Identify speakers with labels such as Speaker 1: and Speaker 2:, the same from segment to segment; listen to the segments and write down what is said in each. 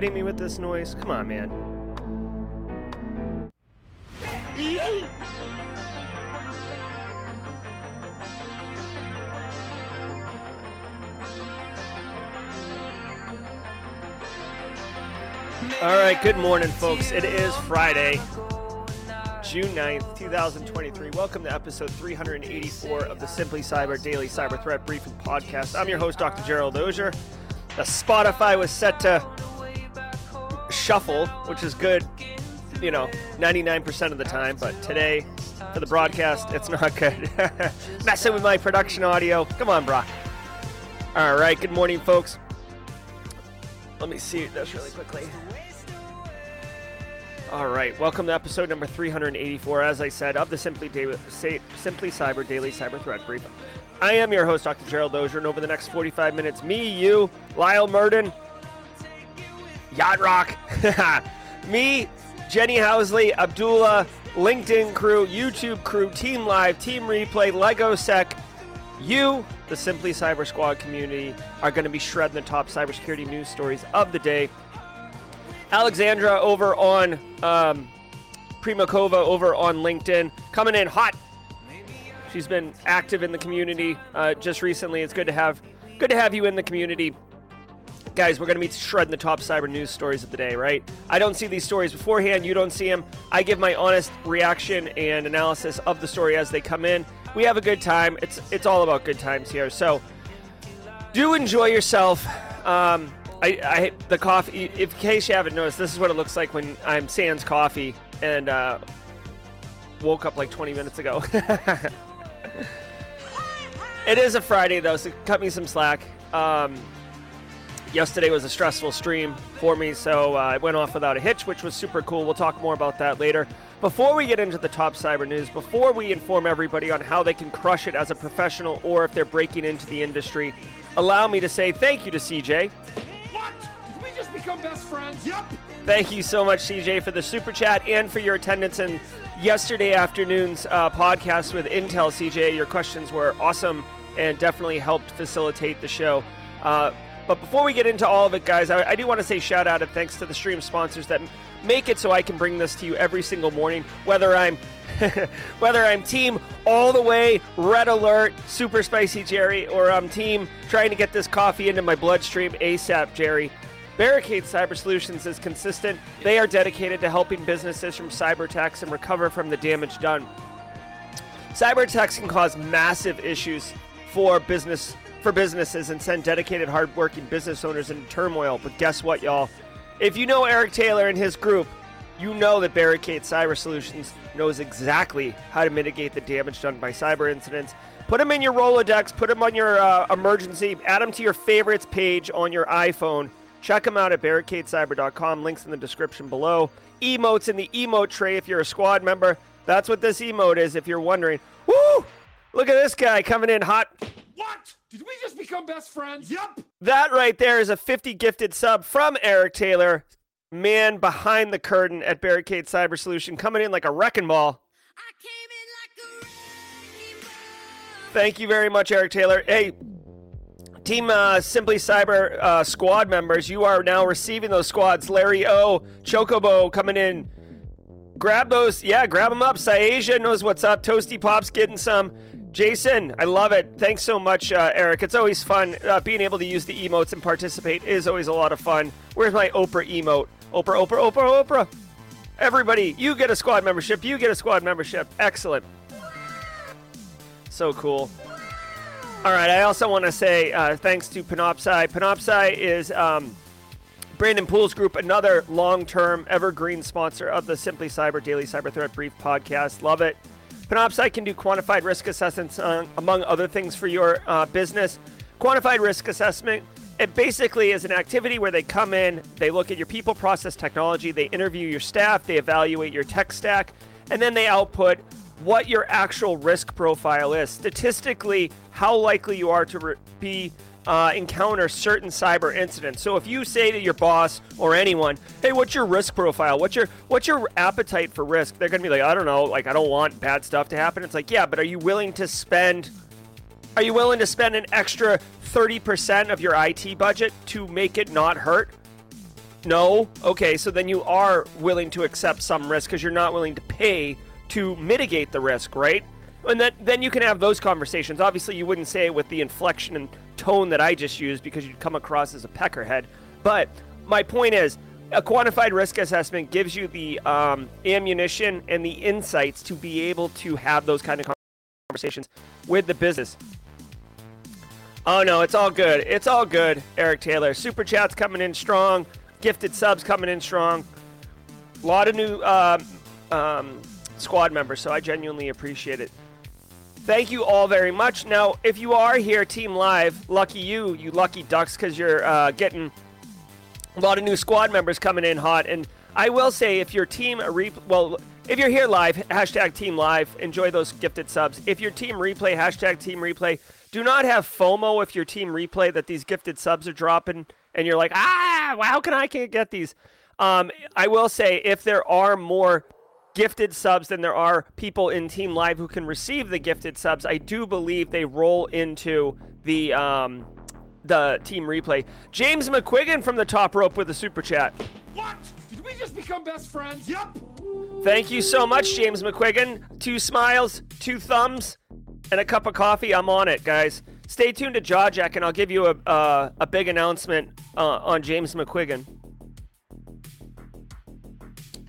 Speaker 1: kidding me with this noise? Come on, man. All right, good morning, folks. It is Friday, June 9th, 2023. Welcome to episode 384 of the Simply Cyber Daily Cyber Threat Briefing Podcast. I'm your host, Dr. Gerald Auger. The Spotify was set to shuffle, which is good, you know, 99% of the time, but today, for the broadcast, it's not good. Messing with my production audio. Come on, Brock. All right, good morning, folks. Let me see this really quickly. All right, welcome to episode number 384, as I said, of the Simply, Simply Cyber Daily Cyber Threat Brief. I am your host, Dr. Gerald Auger, and over the next 45 minutes, me, you, Lyle Murden, Yacht Rock, me, Jenny Housley, Abdullah, LinkedIn crew, YouTube crew, Team Live, Team Replay, Lego Sec, you, the Simply Cyber Squad community, are going to be shredding the top cybersecurity news stories of the day. Alexandra over on um, Primakova over on LinkedIn, coming in hot. She's been active in the community uh, just recently. It's good to have good to have you in the community. Guys, we're going to be shredding the top cyber news stories of the day, right? I don't see these stories beforehand. You don't see them. I give my honest reaction and analysis of the story as they come in. We have a good time. It's it's all about good times here. So do enjoy yourself. Um, I, I the coffee. If in case you haven't noticed, this is what it looks like when I'm sans coffee and uh, woke up like 20 minutes ago. it is a Friday though, so cut me some slack. Um, yesterday was a stressful stream for me, so uh, I went off without a hitch, which was super cool. We'll talk more about that later. Before we get into the top cyber news, before we inform everybody on how they can crush it as a professional or if they're breaking into the industry, allow me to say thank you to CJ.
Speaker 2: What? Did we just become best friends? Yep.
Speaker 1: Thank you so much, CJ, for the super chat and for your attendance in yesterday afternoon's uh, podcast with Intel. CJ, your questions were awesome and definitely helped facilitate the show. Uh, but before we get into all of it, guys, I, I do want to say shout out and thanks to the stream sponsors that make it so I can bring this to you every single morning, whether I'm whether I'm team all the way red alert super spicy Jerry or I'm team trying to get this coffee into my bloodstream ASAP Jerry. Barricade Cyber Solutions is consistent. They are dedicated to helping businesses from cyber attacks and recover from the damage done. Cyber attacks can cause massive issues for business for businesses and send dedicated hardworking business owners into turmoil. But guess what, y'all? If you know Eric Taylor and his group, you know that Barricade Cyber Solutions knows exactly how to mitigate the damage done by cyber incidents. Put them in your Rolodex, put them on your uh, emergency, add them to your favorites page on your iPhone. Check them out at barricadecyber.com. Links in the description below. Emotes in the emote tray if you're a squad member. That's what this emote is if you're wondering. Woo! Look at this guy coming in hot.
Speaker 2: What? Did we just become best friends? Yep.
Speaker 1: That right there is a 50 gifted sub from Eric Taylor, man behind the curtain at Barricade Cyber Solution, coming in like a wrecking ball. Thank you very much, Eric Taylor. Hey, Team uh, Simply Cyber uh, squad members, you are now receiving those squads. Larry O, Chocobo coming in. Grab those. Yeah, grab them up. Syasia knows what's up. Toasty Pop's getting some. Jason, I love it. Thanks so much, uh, Eric. It's always fun. Uh, being able to use the emotes and participate is always a lot of fun. Where's my Oprah emote? Oprah, Oprah, Oprah, Oprah. Everybody, you get a squad membership. You get a squad membership. Excellent. So cool. All right, I also want to say uh, thanks to Panoptcy. Panoptcy is um, Brandon Pools Group, another long term evergreen sponsor of the Simply Cyber Daily Cyber Threat Brief podcast. Love it. Panoptcy can do quantified risk assessments, uh, among other things, for your uh, business. Quantified risk assessment, it basically is an activity where they come in, they look at your people, process, technology, they interview your staff, they evaluate your tech stack, and then they output what your actual risk profile is. Statistically, how likely you are to re- be uh, encounter certain cyber incidents. So if you say to your boss or anyone, "Hey, what's your risk profile? What's your what's your appetite for risk?" They're going to be like, "I don't know. Like I don't want bad stuff to happen." It's like, "Yeah, but are you willing to spend are you willing to spend an extra 30% of your IT budget to make it not hurt?" No? Okay, so then you are willing to accept some risk because you're not willing to pay to mitigate the risk, right? And then, then you can have those conversations. Obviously, you wouldn't say it with the inflection and tone that I just used because you'd come across as a peckerhead. But my point is, a quantified risk assessment gives you the um, ammunition and the insights to be able to have those kind of conversations with the business. Oh no, it's all good. It's all good, Eric Taylor. Super chats coming in strong. Gifted subs coming in strong. A lot of new uh, um, squad members, so I genuinely appreciate it. Thank you all very much. Now, if you are here, Team Live, lucky you, you lucky ducks, because you're uh, getting a lot of new squad members coming in hot. And I will say, if your team re- well, if you're here live, hashtag Team Live, enjoy those gifted subs. If your team replay, hashtag Team Replay. Do not have FOMO if your team replay that these gifted subs are dropping, and you're like, ah, how can I can't get these? Um, I will say, if there are more gifted subs than there are people in Team Live who can receive the gifted subs, I do believe they roll into the um, the team replay. James McQuiggan from the top rope with a super chat.
Speaker 2: What? Did we just become best friends? Yep.
Speaker 1: Thank you so much, James McQuiggan. Two smiles, two thumbs, and a cup of coffee. I'm on it, guys. Stay tuned to Jawjack, and I'll give you a uh, a big announcement uh, on James McQuiggan.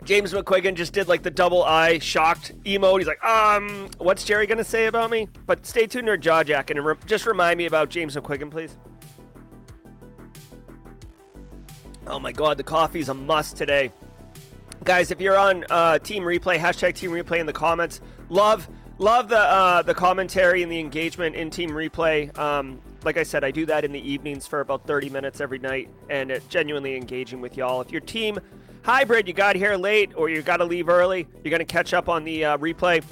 Speaker 1: James McQuiggan just did like the double eye shocked emote. He's like, um, what's Jerry gonna say about me? But stay tuned to Jawjack and re- just remind me about James McQuiggan, please. Oh my God, the coffee's a must today, guys. If you're on uh, Team Replay, hashtag Team Replay in the comments. Love, love the uh, the commentary and the engagement in Team Replay. Um, like I said, I do that in the evenings for about 30 minutes every night, and it's genuinely engaging with y'all. If your team hybrid, you got here late or you got to leave early, you're going to catch up on the uh, replay.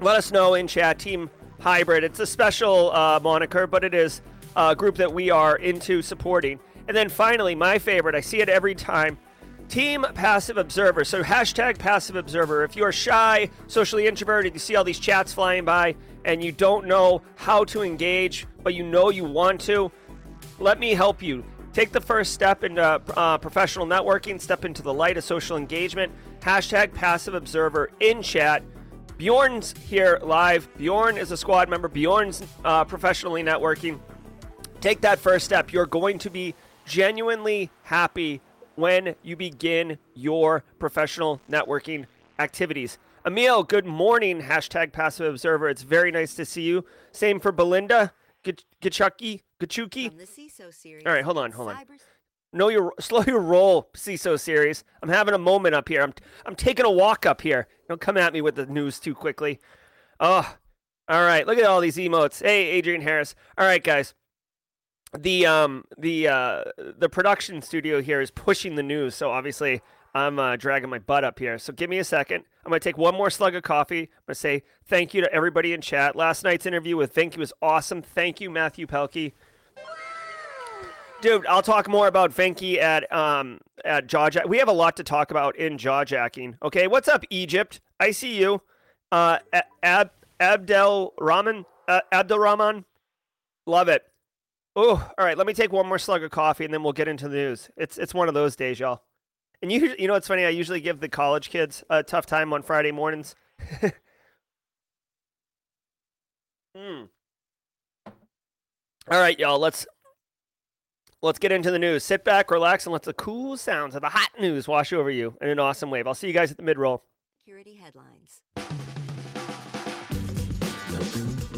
Speaker 1: Let us know in chat. Team hybrid. It's a special uh, moniker, but it is a group that we are into supporting. And then finally, my favorite, I see it every time. Team Passive Observer. So hashtag Passive Observer. If you are shy, socially introverted, you see all these chats flying by, and you don't know how to engage, but you know you want to, let me help you. Take the first step into uh, professional networking, step into the light of social engagement. Hashtag Passive Observer in chat. Bjorn's here live. Bjorn is a squad member. Bjorn's uh, professionally networking. Take that first step. You're going to be genuinely happy when you begin your professional networking activities. Emil, good morning. Hashtag Passive Observer. It's very nice to see you. Same for Belinda. Gachucky. Gachuki. All right, hold on, hold on. No, you slow your roll, CISO series. I'm having a moment up here. I'm I'm taking a walk up here. Don't come at me with the news too quickly. Oh, all right. Look at all these emotes. Hey, Adrian Harris. All right, guys the um the uh the production studio here is pushing the news so obviously i'm uh, dragging my butt up here so give me a second i'm gonna take one more slug of coffee i'm gonna say thank you to everybody in chat last night's interview with Venky was awesome thank you matthew pelkey dude i'll talk more about Venky at um at jawjack we have a lot to talk about in jaw jacking. okay what's up egypt i see you uh ab abdel rahman uh, abdel rahman love it Oh, all right. Let me take one more slug of coffee and then we'll get into the news. It's it's one of those days, y'all. And you you know what's funny? I usually give the college kids a tough time on Friday mornings. mm. All right, y'all. Let's let's get into the news. Sit back, relax, and let the cool sounds of the hot news wash over you in an awesome wave. I'll see you guys at the mid roll. Security headlines.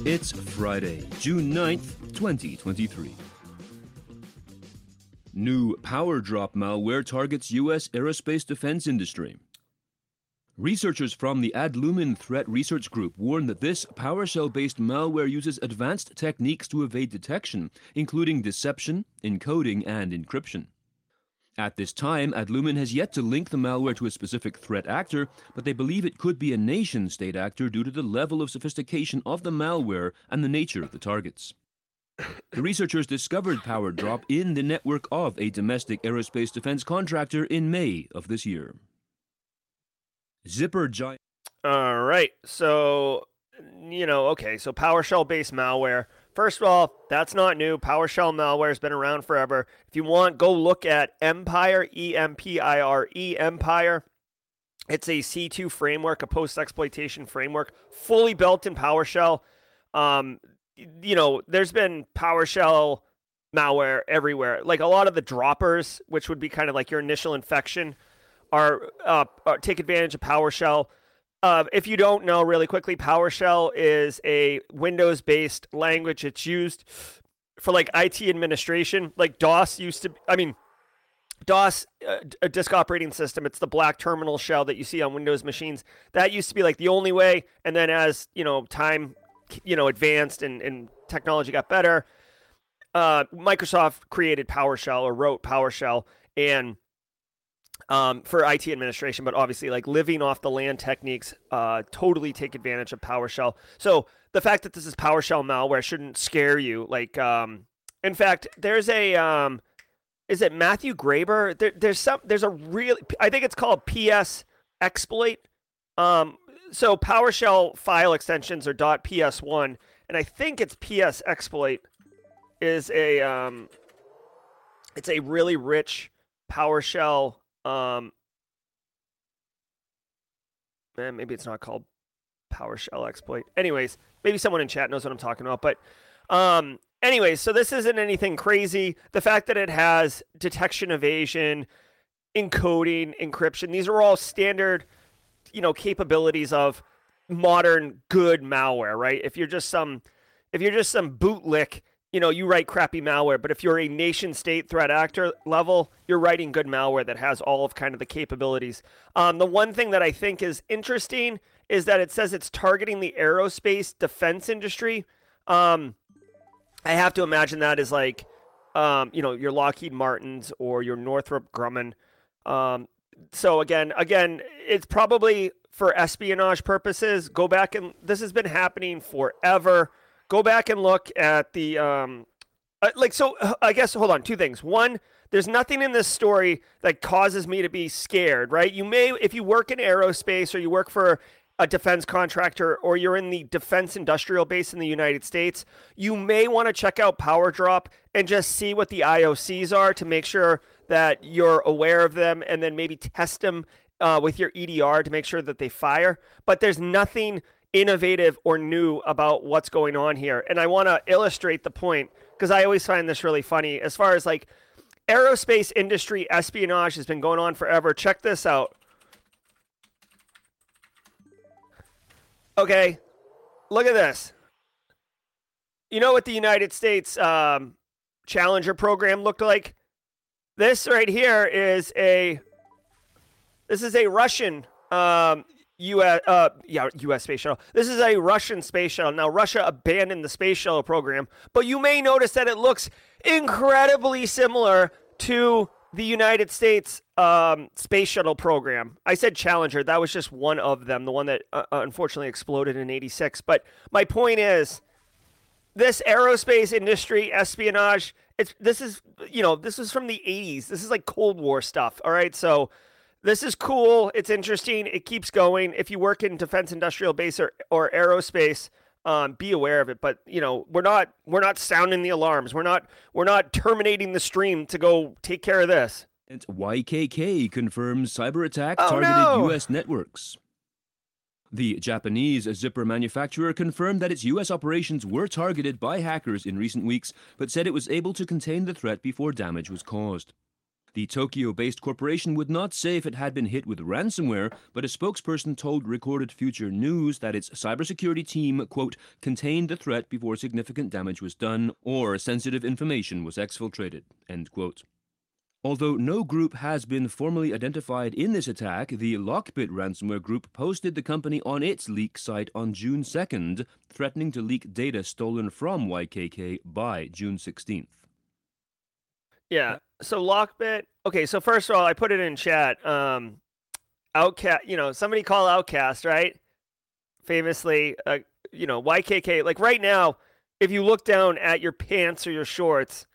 Speaker 3: It's Friday, June 9th, 2023. New power drop malware targets U.S. aerospace defense industry. Researchers from the Adlumin Threat Research Group warn that this PowerShell based malware uses advanced techniques to evade detection, including deception, encoding, and encryption. At this time, Adlumin has yet to link the malware to a specific threat actor, but they believe it could be a nation state actor due to the level of sophistication of the malware and the nature of the targets. The researchers discovered Power Drop in the network of a domestic aerospace defense contractor in May of this year. Zipper
Speaker 1: Giant. All right. So, you know, okay. So PowerShell based malware First of all, that's not new. PowerShell malware has been around forever. If you want, go look at Empire, E M P I R E, Empire. It's a C2 framework, a post exploitation framework, fully built in PowerShell. Um, you know, there's been PowerShell malware everywhere. Like a lot of the droppers, which would be kind of like your initial infection, are, uh, are take advantage of PowerShell. Uh, if you don't know, really quickly, PowerShell is a Windows-based language. It's used for like IT administration. Like DOS used to. I mean, DOS, uh, a disk operating system. It's the black terminal shell that you see on Windows machines. That used to be like the only way. And then as you know, time, you know, advanced and, and technology got better, uh, Microsoft created PowerShell or wrote PowerShell and um, for IT administration, but obviously like living off the land techniques uh, totally take advantage of PowerShell. So the fact that this is PowerShell malware shouldn't scare you. Like, um, in fact, there's a um, is it Matthew Graeber? There, there's some there's a real I think it's called PS exploit. Um, so PowerShell file extensions are .ps1, and I think it's PS exploit is a um, it's a really rich PowerShell um, man, maybe it's not called PowerShell exploit. Anyways, maybe someone in chat knows what I'm talking about. But um, anyways, so this isn't anything crazy. The fact that it has detection evasion, encoding, encryption, these are all standard, you know, capabilities of modern good malware, right? If you're just some if you're just some bootlick you know, you write crappy malware, but if you're a nation state threat actor level, you're writing good malware that has all of kind of the capabilities. Um, the one thing that I think is interesting is that it says it's targeting the aerospace defense industry. Um, I have to imagine that is like, um, you know, your Lockheed Martins or your Northrop Grumman. Um, so again, again, it's probably for espionage purposes. Go back and this has been happening forever go back and look at the um, uh, like so uh, i guess hold on two things. One there's nothing in this story that causes me to be scared right? You may if you work in aerospace or you work for a defense contractor or you're in the defense industrial base in the united states you may want to check out powerdrop and just see what the iocs are to make sure that you're aware of them and then maybe test them uh, with your edr to make sure that they fire. But there's nothing innovative or new about what's going on here. And I want to illustrate the point because I always find this really funny. As far as like aerospace industry espionage has been going on forever. Check this out. Okay, look at this. You know what the United States um, Challenger program looked like? This right here is a this is a Russian um, U.S. Uh, yeah, U.S. space shuttle. This is a Russian space shuttle. Now, Russia abandoned the space shuttle program, but you may notice that it looks incredibly similar to the United States um, space shuttle program. I said Challenger. That was just one of them, the one that uh, uh unfortunately exploded in '86. But my point is, this aerospace industry espionage. It's this is you know this is from the '80s. This is like Cold War stuff. All right, so this is cool. It's interesting. It keeps going. If you work in defense industrial base or, or aerospace, um, be aware of it. But you know, we're not we're not sounding the alarms. We're not we're not terminating the stream to go take care of this.
Speaker 3: And YKK confirms cyber attack oh, targeted
Speaker 1: no.
Speaker 3: U.S. networks. The Japanese zipper manufacturer confirmed that its U.S. operations were targeted by hackers in recent weeks, but said it was able to contain the threat before damage was caused. The Tokyo based corporation would not say if it had been hit with ransomware, but a spokesperson told Recorded Future News that its cybersecurity team, quote, contained the threat before significant damage was done or sensitive information was exfiltrated, end quote. Although no group has been formally identified in this attack, the Lockbit ransomware group posted the company on its leak site on June 2nd, threatening to leak data stolen from YKK by June 16th.
Speaker 1: Yeah. So Lockbit. Okay. So first of all, I put it in chat. Um, OutKast. You know, somebody call OutKast, right? Famously, uh, you know, YKK. Like right now, if you look down at your pants or your shorts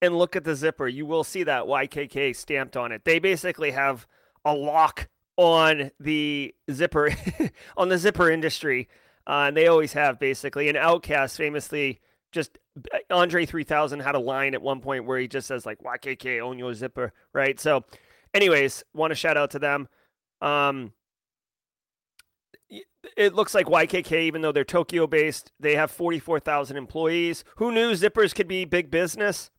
Speaker 1: and look at the zipper, you will see that YKK stamped on it. They basically have a lock on the zipper, on the zipper industry, uh, and they always have basically. And Outcast famously just Andre 3000 had a line at one point where he just says like YKK own your zipper, right? So, anyways, want to shout out to them. Um, it looks like YKK, even though they're Tokyo based, they have 44,000 employees. Who knew zippers could be big business?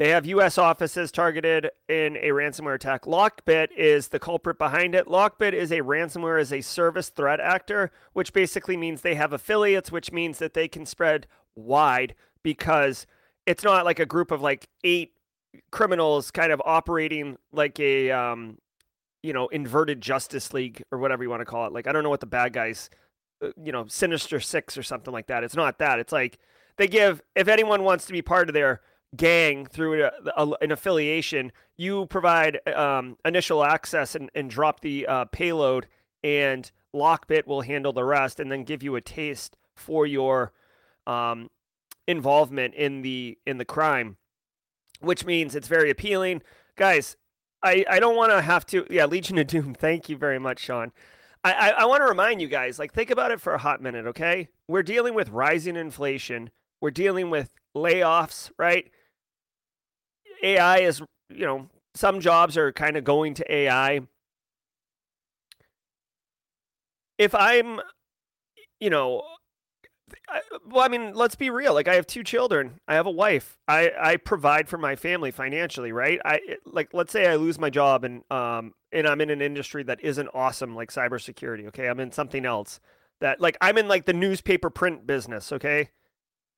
Speaker 1: They have U.S. offices targeted in a ransomware attack. Lockbit is the culprit behind it. Lockbit is a ransomware as a service threat actor, which basically means they have affiliates, which means that they can spread wide because it's not like a group of like eight criminals kind of operating like a um, you know inverted justice league or whatever you want to call it. Like I don't know what the bad guys, uh, you know, Sinister Six or something like that. It's not that. It's like they give if anyone wants to be part of their gang through a, a, an affiliation, you provide um, initial access and, and drop the uh, payload, and Lockbit will handle the rest, and then give you a taste for your um, involvement in the in the crime, which means it's very appealing, guys. I, I don't want to have to yeah Legion of Doom. Thank you very much, Sean. I, I, I want to remind you guys, like, think about it for a hot minute, okay? We're dealing with rising inflation. We're dealing with layoffs, right? AI is, you know, some jobs are kind of going to AI. If I'm, you know, I, well, I mean, let's be real. Like, I have two children. I have a wife. I I provide for my family financially, right? I like, let's say I lose my job and um and I'm in an industry that isn't awesome, like cybersecurity. Okay, I'm in something else that, like, I'm in like the newspaper print business. Okay,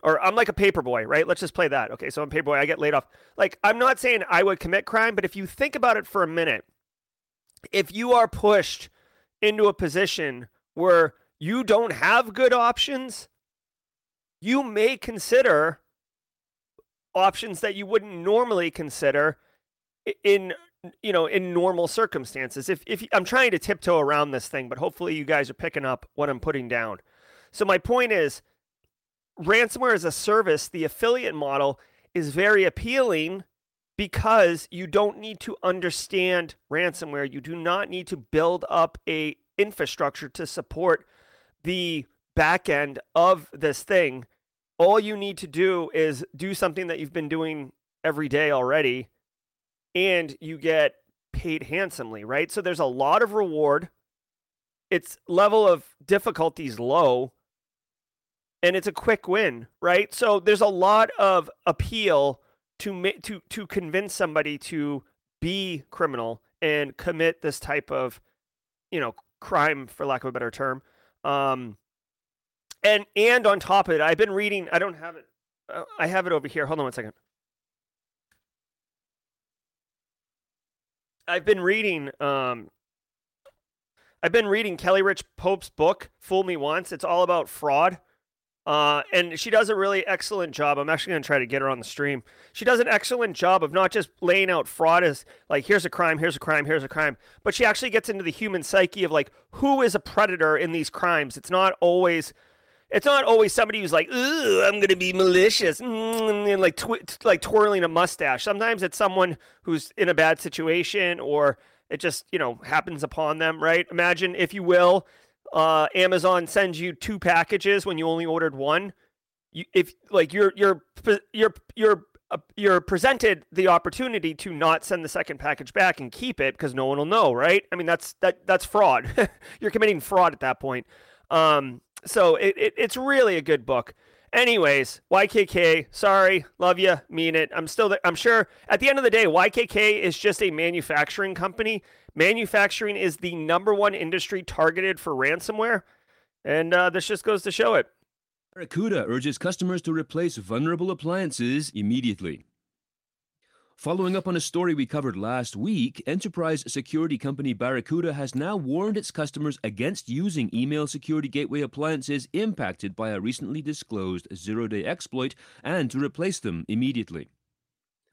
Speaker 1: or I'm like a paper boy, right? Let's just play that. Okay, so I'm paper boy. I get laid off. Like, I'm not saying I would commit crime, but if you think about it for a minute, if you are pushed into a position where you don't have good options, you may consider options that you wouldn't normally consider in you know in normal circumstances if if I'm trying to tiptoe around this thing but hopefully you guys are picking up what I'm putting down so my point is ransomware as a service, the affiliate model is very appealing because you don't need to understand ransomware. You do not need to build up a infrastructure to support the back end of this thing. All you need to do is do something that you've been doing every day already and you get paid handsomely, right? So there's a lot of reward. Its level of difficulty is low and it's a quick win, right? So there's a lot of appeal to to to convince somebody to be criminal and commit this type of, you know, crime, for lack of a better term. Um, and and on top of it, I've been reading. I don't have it. Uh, I have it over here. Hold on one second. I've been reading. Um, I've been reading Kelly Richmond Pope's book, "Fool Me Once." It's all about fraud uh, and she does a really excellent job. I'm actually going to try to get her on the stream. She does an excellent job of not just laying out fraud as like, here's a crime, here's a crime, here's a crime, but she actually gets into the human psyche of like, who is a predator in these crimes? It's not always. It's not always somebody who's like, "Ooh, I'm gonna be malicious," mm, and like tw- like twirling a mustache. Sometimes it's someone who's in a bad situation, or it just you know happens upon them. Right? Imagine, if you will, uh, Amazon sends you two packages when you only ordered one. You, if like you're you're you're you're uh, you're presented the opportunity to not send the second package back and keep it because no one will know, right? I mean that's that that's fraud. you're committing fraud at that point. Um, so it, it it's really a good book. Anyways, YKK, sorry, love you, mean it. I'm still, I'm sure at the end of the day, YKK is just a manufacturing company. Manufacturing is the number one industry targeted for ransomware. And uh, this just goes to show it.
Speaker 3: Barracuda urges customers to replace vulnerable appliances immediately. Following up on a story we covered last week, enterprise security company Barracuda has now warned its customers against using email security gateway appliances impacted by a recently disclosed zero day exploit and to replace them immediately.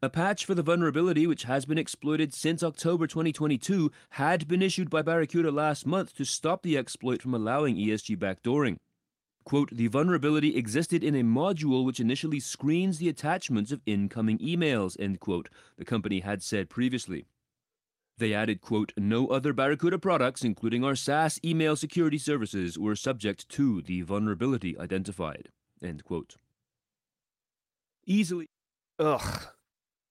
Speaker 3: A patch for the vulnerability, which has been exploited since October 2022, had been issued by Barracuda last month to stop the exploit from allowing ESG backdooring. Quote, the vulnerability existed in a module which initially screens the attachments of incoming emails, end quote, the company had said previously. They added, quote, no other Barracuda products, including our SaaS email security services, were subject to the vulnerability identified, end quote. easily.
Speaker 1: Ugh.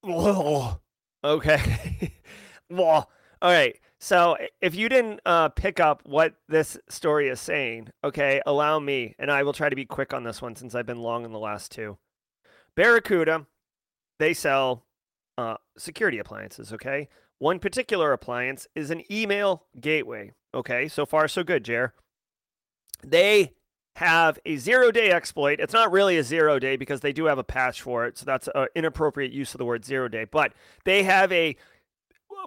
Speaker 1: Ugh. Okay. well, all right. So if you didn't uh, pick up what this story is saying, okay, allow me, and I will try to be quick on this one since I've been long in the last two. Barracuda, they sell uh, security appliances, okay? One particular appliance is an email gateway, okay? So far, so good, Jer. They have a zero day exploit. It's not really a zero day because they do have a patch for it. So that's an inappropriate use of the word zero day. But they have a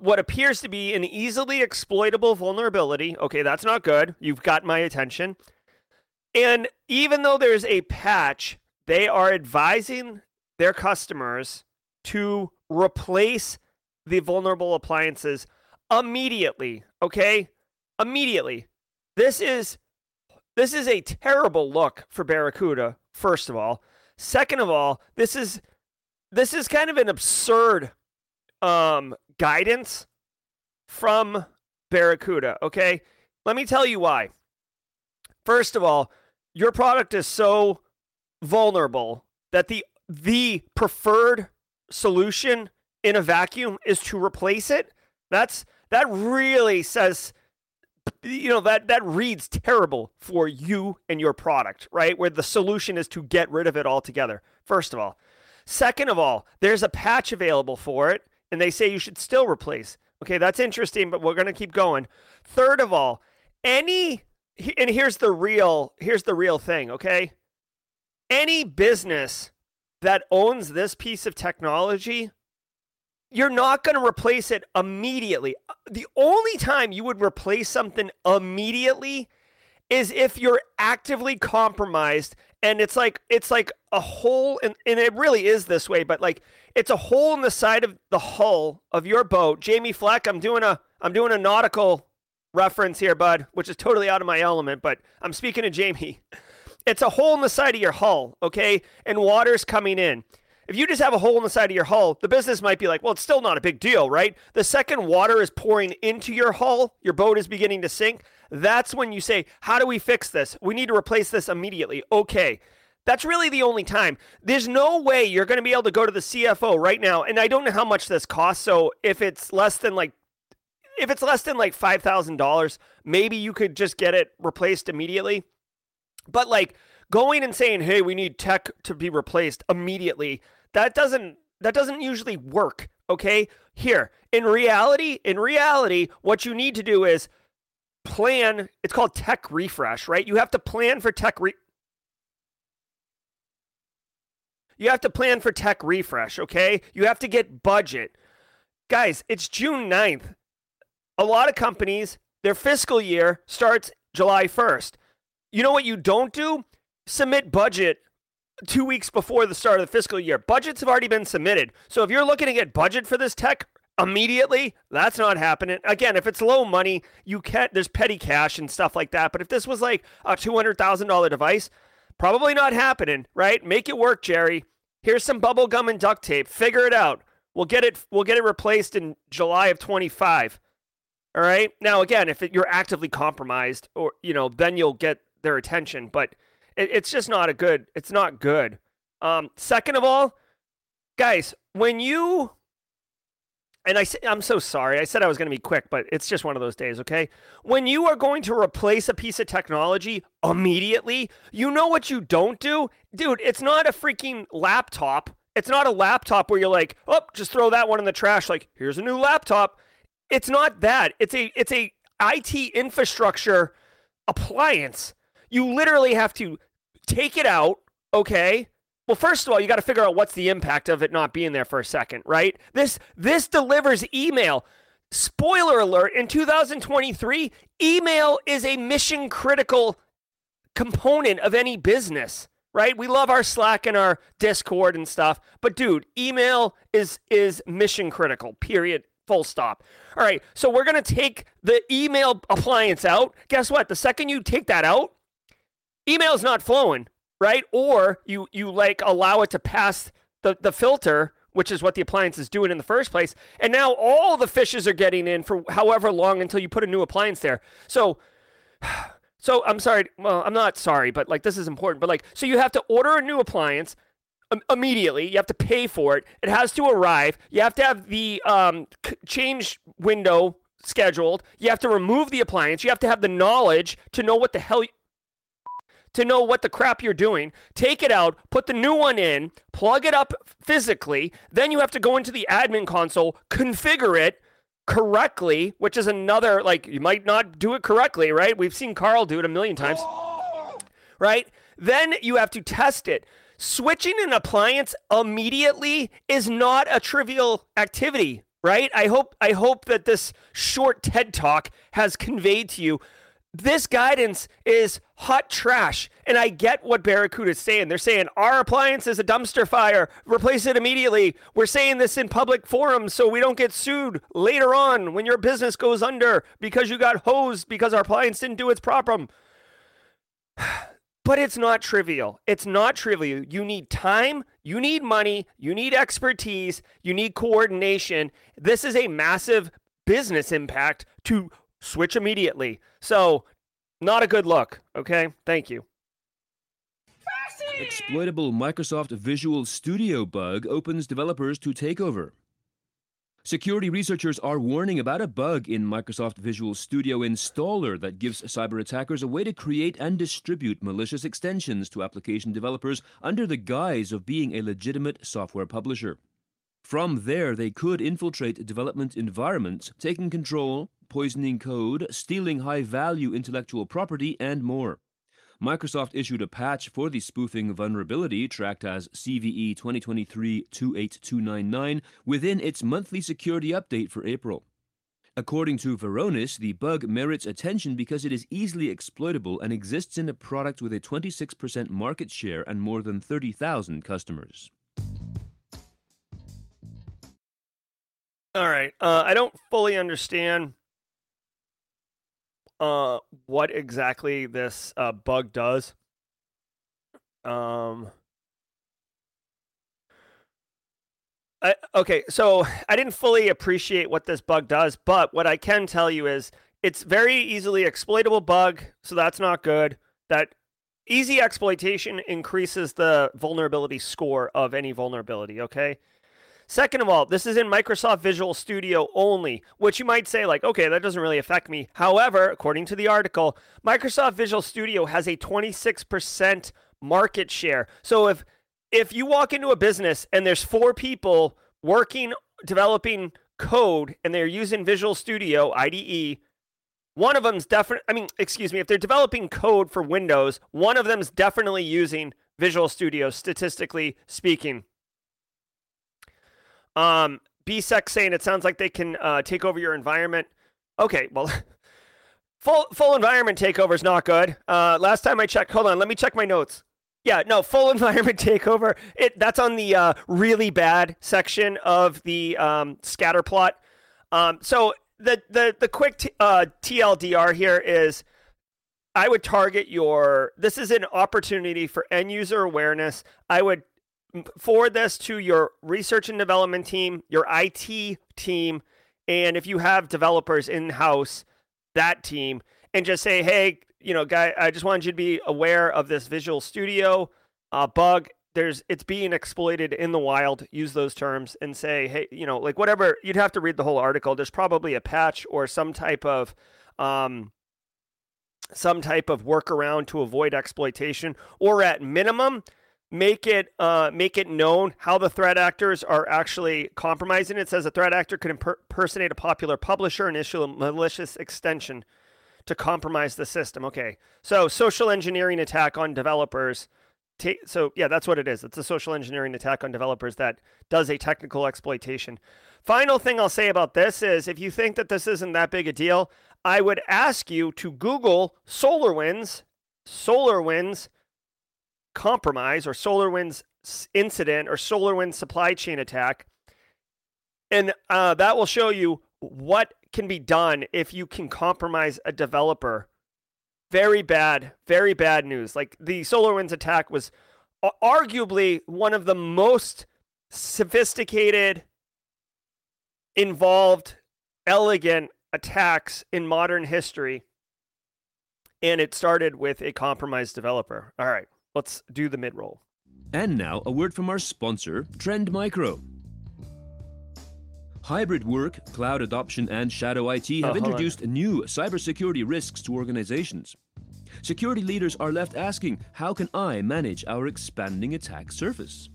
Speaker 1: what appears to be an easily exploitable vulnerability. Okay, that's not good. You've got my attention. And even though there's a patch, they are advising their customers to replace the vulnerable appliances immediately. Okay? Immediately. This is this is a terrible look for Barracuda, first of all. Second of all, this is this is kind of an absurd um, guidance from Barracuda, okay? Let me tell you why. First of all, your product is so vulnerable that the the preferred solution in a vacuum is to replace it. That's that really says you know that that reads terrible for you and your product, right? Where the solution is to get rid of it altogether. First of all, second of all, there's a patch available for it and they say you should still replace. Okay, that's interesting, but we're going to keep going. Third of all, any and here's the real here's the real thing, okay? Any business that owns this piece of technology you're not going to replace it immediately. The only time you would replace something immediately is if you're actively compromised and it's like it's like a hole and, and it really is this way but like it's a hole in the side of the hull of your boat jamie fleck i'm doing a i'm doing a nautical reference here bud which is totally out of my element but i'm speaking to jamie it's a hole in the side of your hull okay and water's coming in if you just have a hole in the side of your hull, the business might be like, well, it's still not a big deal, right? The second water is pouring into your hull, your boat is beginning to sink. That's when you say, how do we fix this? We need to replace this immediately. Okay. That's really the only time. There's no way you're going to be able to go to the CFO right now. And I don't know how much this costs. So if it's less than like, if it's less than like $5,000, maybe you could just get it replaced immediately. But like going and saying, hey, we need tech to be replaced immediately that doesn't that doesn't usually work, okay? Here, in reality, in reality, what you need to do is plan, it's called tech refresh, right? You have to plan for tech re- You have to plan for tech refresh, okay? You have to get budget. Guys, it's June 9th. A lot of companies, their fiscal year starts July 1st. You know what you don't do? Submit budget two weeks before the start of the fiscal year. Budgets have already been submitted. So if you're looking to get budget for this tech immediately, that's not happening. Again, if it's low money, you can't, there's petty cash and stuff like that. But if this was like a $200,000 device, probably not happening, right? Make it work, Jerry. Here's some bubble gum and duct tape. Figure it out. We'll get it. We'll get it replaced in July of 25. All right. Now, again, if it, you're actively compromised, or you know, then you'll get their attention. But it, it's just not a good. It's not good. Um, second of all, guys, when you and I I'm so sorry. I said I was going to be quick, but it's just one of those days, okay? When you are going to replace a piece of technology immediately, you know what you don't do? Dude, it's not a freaking laptop. It's not a laptop where you're like, "Oh, just throw that one in the trash like, here's a new laptop." It's not that. It's a it's a IT infrastructure appliance you literally have to take it out, okay? Well, first of all, you got to figure out what's the impact of it not being there for a second, right? This this delivers email. Spoiler alert, in 2023, email is a mission critical component of any business, right? We love our Slack and our Discord and stuff, but dude, email is is mission critical. Period. Full stop. All right, so we're going to take the email appliance out. Guess what? The second you take that out, email's not flowing, right? Or you you like allow it to pass the, the filter, which is what the appliance is doing in the first place. And now all the fishes are getting in for however long until you put a new appliance there. So so I'm sorry, well, I'm not sorry, but like this is important. But like so you have to order a new appliance, immediately. You have to pay for it. It has to arrive. You have to have the um, change window scheduled. You have to remove the appliance. You have to have the knowledge to know what the hell. To know what the crap you're doing, take it out, put the new one in, plug it up physically. Then you have to go into the admin console, configure it correctly, which is another, like, you might not do it correctly, right? We've seen Carl do it a million times, right? Then you have to test it. Switching an appliance immediately is not a trivial activity, right? I hope I hope that this short TED talk has conveyed to you this guidance is hot trash. And I get what Barracuda is saying. They're saying our appliance is a dumpster fire. Replace it immediately. We're saying this in public forums so we don't get sued later on when your business goes under because you got hosed because our appliance didn't do its proper. But it's not trivial. It's not trivial. You need time, you need money, you need expertise, you need coordination. This is a massive business impact to switch immediately. So, not a good look. Okay. Thank you.
Speaker 3: Exploitable Microsoft Visual Studio bug opens developers to takeover. Security researchers are warning about a bug in Microsoft Visual Studio Installer that gives cyber attackers a way to create and distribute malicious extensions to application developers under the guise of being a legitimate software publisher. From there, they could infiltrate development environments, taking control, poisoning code, stealing high value intellectual property, and more. Microsoft issued a patch for the spoofing vulnerability tracked as CVE 2023 28299 within its monthly security update for April. According to Varonis, the bug merits attention because it is easily exploitable and exists in a product with a 26% market share and more than 30,000 customers.
Speaker 1: All right. Uh, I don't fully understand uh, what exactly this uh, bug does. Um, I, okay, so I didn't fully appreciate what this bug does, but what I can tell you is it's very easily exploitable bug, so that's not good. That easy exploitation increases the vulnerability score of any vulnerability, okay? Second of all, this is in Microsoft Visual Studio only, which you might say, like, okay, that doesn't really affect me. However, according to the article, Microsoft Visual Studio has a 26% market share. So if if you walk into a business and there's four people working developing code and they're using Visual Studio IDE, one of them's definitely I mean, excuse me, if they're developing code for Windows, one of them's definitely using Visual Studio statistically speaking. Um, BSEC saying it sounds like they can uh, take over your environment. Okay, well, full full environment takeover is not good. Uh, last time I checked, hold on, let me check my notes. Yeah, no, full environment takeover. It that's on the uh, really bad section of the um, scatter plot. Um, so the the the quick t- uh, TLDR here is. I would target your. This is an opportunity for end user awareness. I would forward this to your research and development team, your IT team, and if you have developers in house, that team, and just say, hey, you know, guy, I just wanted you to be aware of this Visual Studio uh, bug. There's it's being exploited in the wild. Use those terms and say, hey, you know, like whatever. You'd have to read the whole article. There's probably a patch or some type of um, some type of workaround to avoid exploitation, or at minimum, make it uh, make it known how the threat actors are actually compromising. It says a threat actor could impersonate a popular publisher and issue a malicious extension to compromise the system. Okay, so social engineering attack on developers. so yeah, that's what it is. It's a social engineering attack on developers that does a technical exploitation. Final thing I'll say about this is if you think that this isn't that big a deal, I would ask you to Google SolarWinds, SolarWinds compromise or SolarWinds incident or SolarWinds supply chain attack. And uh, that will show you what can be done if you can compromise a developer. Very bad, very bad news. Like the SolarWinds attack was arguably one of the most sophisticated, involved, elegant attacks in modern history. And it started with a compromised developer. All right. Let's do the mid roll.
Speaker 3: And now, a word from our sponsor, Trend Micro. Hybrid work, cloud adoption, and shadow IT oh, have
Speaker 1: Oh, on.
Speaker 3: introduced new cybersecurity risks to organizations. Security leaders are left asking, how can I manage our expanding attack surface?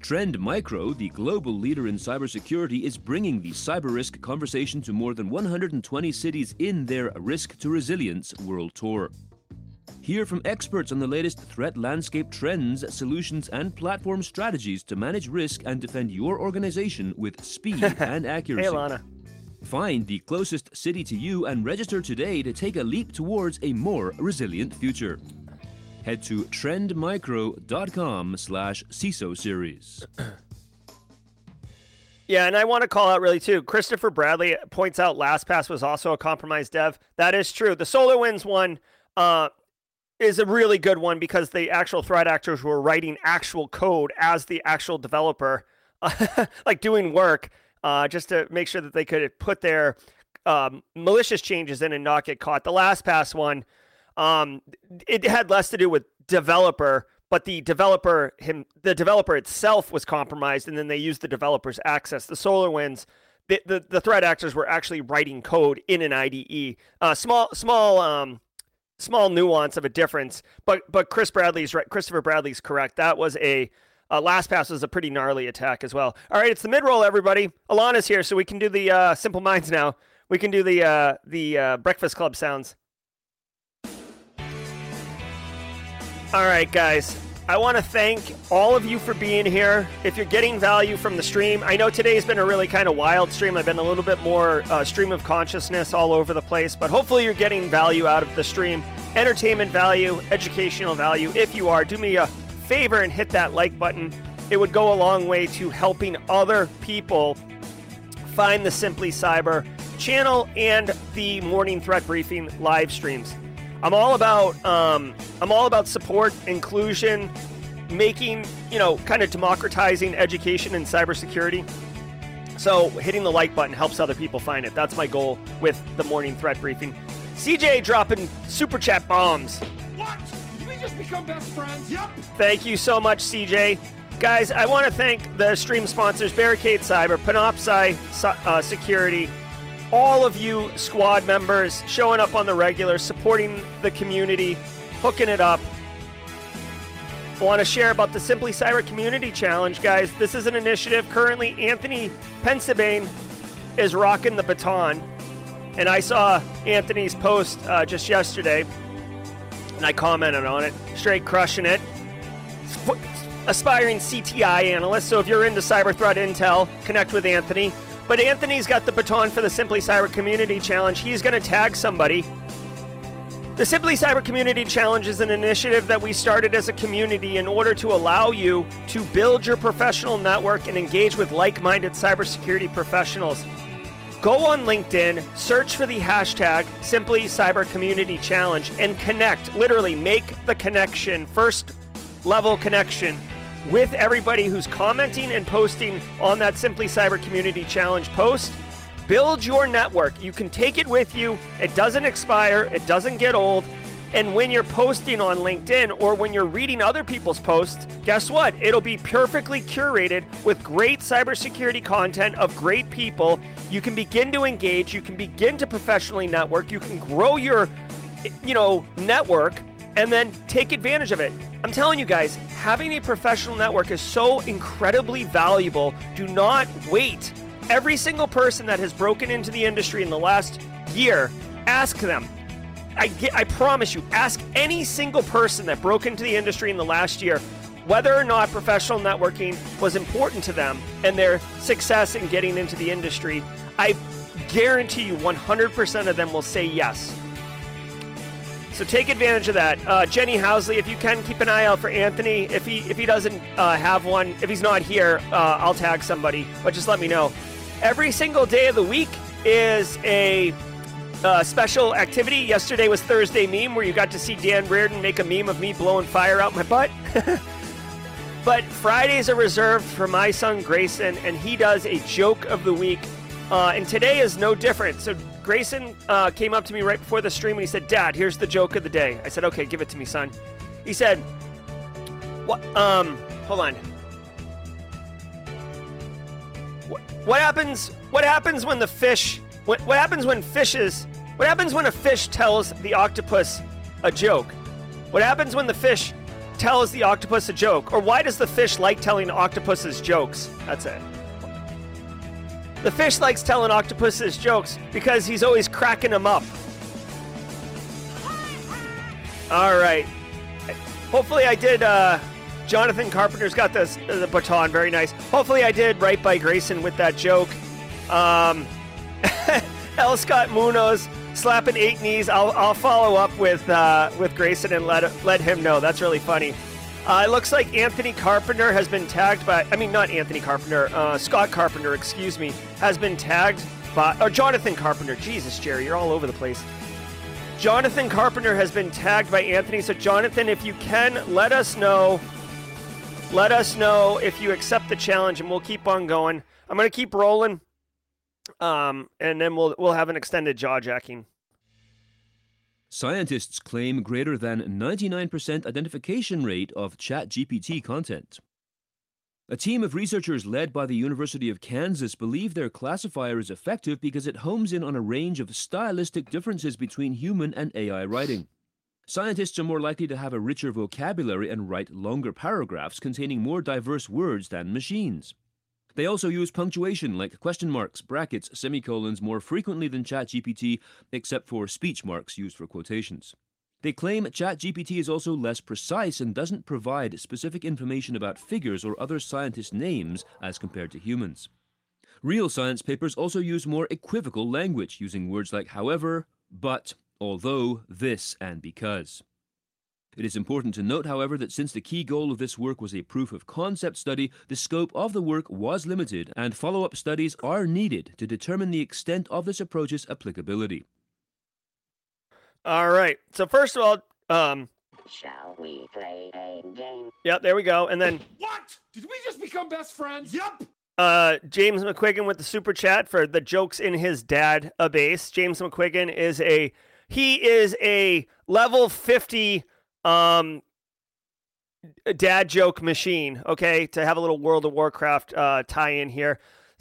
Speaker 3: Trend Micro, the global leader in cybersecurity, is bringing the cyber risk conversation to more than 120 cities in their Risk to Resilience World Tour. Hear from experts on the latest threat landscape trends, solutions, and platform strategies to manage risk and defend your organization with speed and accuracy.
Speaker 1: Hey, Lana.
Speaker 3: Find the closest city to you and register today to take a leap towards a more resilient future. Head to trendmicro.com slash CISO series.
Speaker 1: Yeah, and I want to call out really too. Christopher Bradley points out LastPass was also a compromised dev. That is true. The SolarWinds one uh, is a really good one because the actual threat actors were writing actual code as the actual developer, like doing work, uh, just to make sure that they could put their um, malicious changes in and not get caught. The LastPass one, um, it had less to do with developer, but the developer him the developer itself was compromised, and then they used the developer's access. The SolarWinds. The, the, the threat actors were actually writing code in an IDE. Uh, small small um, small nuance of a difference, but but Chris Bradley's right. Christopher Bradley's correct. That was a uh, LastPass was a pretty gnarly attack as well. All right, it's the mid roll, everybody. Alana's here, so we can do the uh, simple minds now. We can do the uh, the uh, Breakfast Club sounds. All right, guys. I want to thank all of you for being here. If you're getting value from the stream, I know today's been a really kind of wild stream. I've been a little bit more uh, stream of consciousness all over the place, but hopefully you're getting value out of the stream entertainment value, educational value. If you are, do me a favor and hit that like button. It would go a long way to helping other people find the Simply Cyber channel and the Morning Threat Briefing live streams. I'm all about um, I'm all about support, inclusion, making you know, kind of democratizing education in cybersecurity. So hitting the like button helps other people find it. That's my goal with the Morning Threat Briefing. CJ dropping super chat bombs.
Speaker 2: What? Did we just become best friends? Yep.
Speaker 1: Thank you so much, CJ. Guys, I want to thank the stream sponsors Barricade Cyber, Panoptcy uh, Security, all of you squad members showing up on the regular, supporting the community, hooking it up. I want to share about the Simply Cyber Community Challenge, guys. This is an initiative. Currently, Anthony Pensabane is rocking the baton. And I saw Anthony's post uh, just yesterday, and I commented on it. Straight crushing it. Aspiring CTI analyst. So if you're into cyber threat intel, connect with Anthony. But Anthony's got the baton for the Simply Cyber Community Challenge. He's going to tag somebody. The Simply Cyber Community Challenge is an initiative that we started as a community in order to allow you to build your professional network and engage with like minded cybersecurity professionals. Go on LinkedIn, search for the hashtag Simply Cyber Community Challenge, and connect. Literally, make the connection, first level connection with everybody who's commenting and posting on that Simply Cyber Community Challenge post. Build your network. You can take it with you. It doesn't expire, it doesn't get old. And when you're posting on LinkedIn or when you're reading other people's posts, guess what? It'll be perfectly curated with great cybersecurity content of great people. You can begin to engage, you can begin to professionally network, you can grow your you know, network and then take advantage of it. I'm telling you guys, having a professional network is so incredibly valuable. Do not wait. Every single person that has broken into the industry in the last year, ask them. I, get, I promise you, ask any single person that broke into the industry in the last year whether or not professional networking was important to them and their success in getting into the industry. I guarantee you 100% of them will say yes. So take advantage of that. Uh, Jenny Housley, if you can, keep an eye out for Anthony. If he if he doesn't uh, have one, if he's not here, uh, I'll tag somebody. But just let me know. Every single day of the week is a uh, special activity. Yesterday was Thursday meme, where you got to see Dan Reardon make a meme of me blowing fire out my butt. but Fridays are reserved for my son Grayson, and he does a joke of the week. Uh, and today is no different. So Grayson uh, came up to me right before the stream and he said, Dad, here's the joke of the day. I said, Okay, give it to me, son. He said, What? Um, hold on. What, what happens? What happens when the fish? What, what happens when fishes? What happens when a fish tells the octopus a joke? What happens when the fish tells the octopus a joke? Or why does the fish like telling octopuses jokes? That's it. The fish likes telling octopuses jokes because he's always cracking them up. All right. Hopefully, I did. Uh, Jonathan Carpenter's got this the baton. Very nice. Hopefully, I did right by Grayson with that joke. Um, L. Scott Munoz slapping eight knees. I'll, I'll follow up with uh, with Grayson and let let him know. That's really funny. Uh, it looks like Anthony Carpenter has been tagged by. I mean, not Anthony Carpenter. Uh, Scott Carpenter, excuse me, has been tagged by. Or Jonathan Carpenter. Jesus, Jerry, you're all over the place. Jonathan Carpenter has been tagged by Anthony. So, Jonathan, if you can, let us know. Let us know if you accept the challenge, and we'll keep on going. I'm going to keep rolling, um, and then we'll we'll have an extended jaw jacking.
Speaker 3: Scientists claim greater than 99% identification rate of ChatGPT content. A team of researchers led by the University of Kansas believe their classifier is effective because it homes in on a range of stylistic differences between human and AI writing. Scientists are more likely to have a richer vocabulary and write longer paragraphs containing more diverse words than machines. They also use punctuation like question marks, brackets, semicolons more frequently than ChatGPT, except for speech marks used for quotations. They claim ChatGPT is also less precise and doesn't provide specific information about figures or other scientists' names as compared to humans. Real science papers also use more equivocal language, using words like however, but, although, this, and because. It is important to note, however, that since the key goal of this work was a proof of concept study, the scope of the work was limited, and follow up studies are needed to determine the extent of this approach's applicability.
Speaker 1: All right. So first of all, um,
Speaker 4: Shall we play a game?
Speaker 1: yeah, there we go. And then
Speaker 2: What? Did we just become best friends? Yup.
Speaker 1: uh, James McQuiggan with the super chat for the jokes in his dad a base. James McQuiggan is a he is a level 50 um dad joke machine, okay? To have a little World of Warcraft uh tie in here.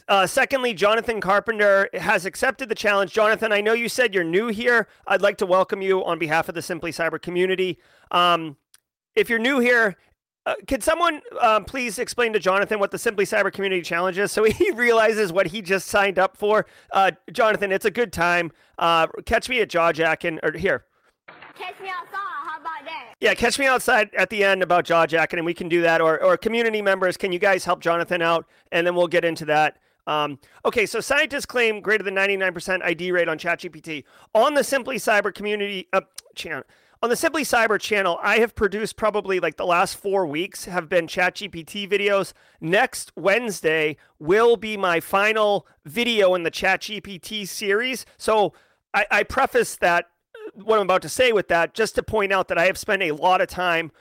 Speaker 1: Uh, secondly, Jonathan Carpenter has accepted the challenge. Jonathan, I know you said you're new here. I'd like to welcome you on behalf of the Simply Cyber community. Um, if you're new here, uh, could someone um, please explain to Jonathan what the Simply Cyber Community Challenge is so he realizes what he just signed up for? Uh, Jonathan, it's a good time. Uh, catch me at Jaw Jacking, or here.
Speaker 5: Catch me outside.
Speaker 1: Yeah, catch me outside at the end about Jaw Jacking, and we can do that. Or, or community members, can you guys help Jonathan out? And then we'll get into that. Um, okay, so scientists claim greater than 99% ID rate on ChatGPT. On the Simply Cyber community uh, channel, on the Simply Cyber channel, I have produced probably like the last four weeks have been ChatGPT videos. Next Wednesday will be my final video in the ChatGPT series. So I, I preface that what I'm about to say with that just to point out that I have spent a lot of time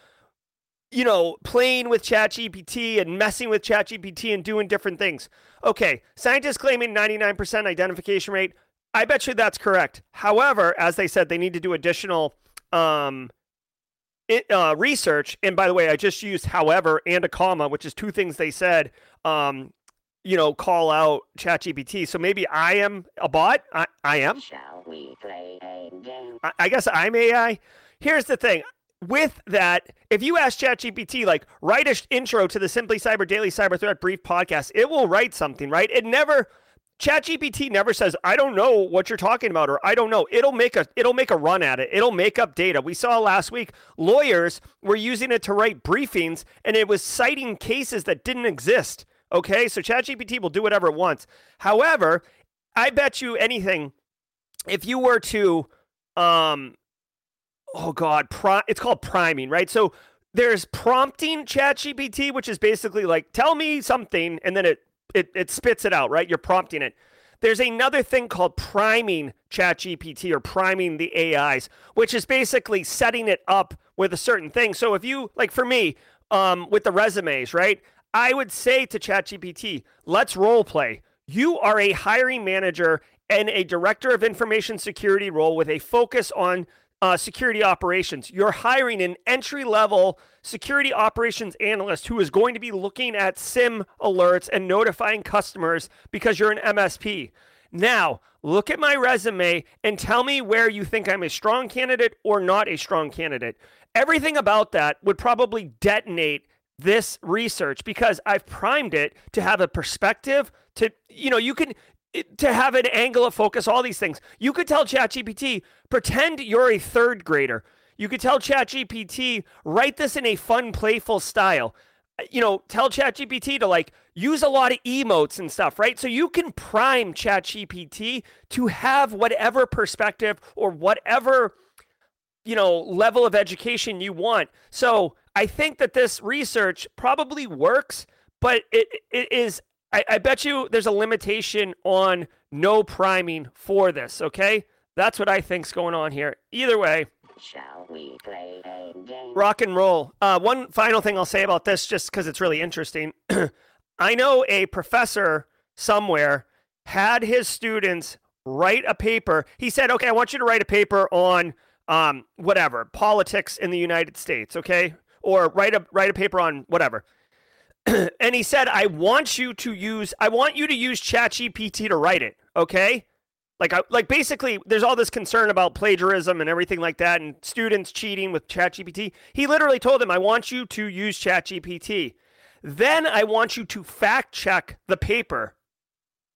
Speaker 1: you know, playing with ChatGPT and messing with ChatGPT and doing different things. Okay, scientists claiming 99% identification rate. I bet you that's correct. However, as they said, they need to do additional um, it, uh, research. And by the way, I just used however and a comma, which is two things they said. Um, you know, call out ChatGPT. So maybe I am a bot. I, I am.
Speaker 4: Shall we play a game?
Speaker 1: I, I guess I'm AI. Here's the thing. With that, if you ask ChatGPT, like, write an intro to the Simply Cyber Daily Cyber Threat Brief podcast, it will write something, right? It never, ChatGPT never says, I don't know what you're talking about, or I don't know. It'll make a, it'll make a run at it. It'll make up data. We saw last week, lawyers were using it to write briefings, and it was citing cases that didn't exist. Okay, so ChatGPT will do whatever it wants. However, I bet you anything, if you were to, um, oh god, it's called priming, right? So there's prompting ChatGPT, which is basically like tell me something, and then it it it spits it out, right? You're prompting it. There's another thing called priming ChatGPT or priming the AIs, which is basically setting it up with a certain thing. So if you like for me, um, with the resumes, right? I would say to ChatGPT, let's role play. You are a hiring manager and a director of information security role with a focus on uh, security operations. You're hiring an entry level security operations analyst who is going to be looking at SIEM alerts and notifying customers because you're an MSP. Now, look at my resume and tell me where you think I'm a strong candidate or not a strong candidate. Everything about that would probably detonate this research because I've primed it to have a perspective to you know you can to have an angle of focus all these things. You could tell ChatGPT pretend you're a third grader. You could tell ChatGPT write this in a fun playful style. Uh, you know tell ChatGPT to like use a lot of emotes and stuff right? So you can prime ChatGPT to have whatever perspective or whatever you know level of education you want. So I think that this research probably works, but it, it is, I, I bet you there's a limitation on no priming for this, okay? That's what I think's going on here. Either way,
Speaker 4: Shall we play a game?
Speaker 1: rock and roll. Uh, one final thing I'll say about this, just because it's really interesting. I know a professor somewhere had his students write a paper. He said, "Okay, I want you to write a paper on um, whatever politics in the United States." Okay, or write a write a paper on whatever. and he said, "I want you to use I want you to use ChatGPT to write it, okay?" Like I, like basically there's all this concern about plagiarism and everything like that and students cheating with ChatGPT. He literally told him, "I want you to use ChatGPT. Then I want you to fact check the paper."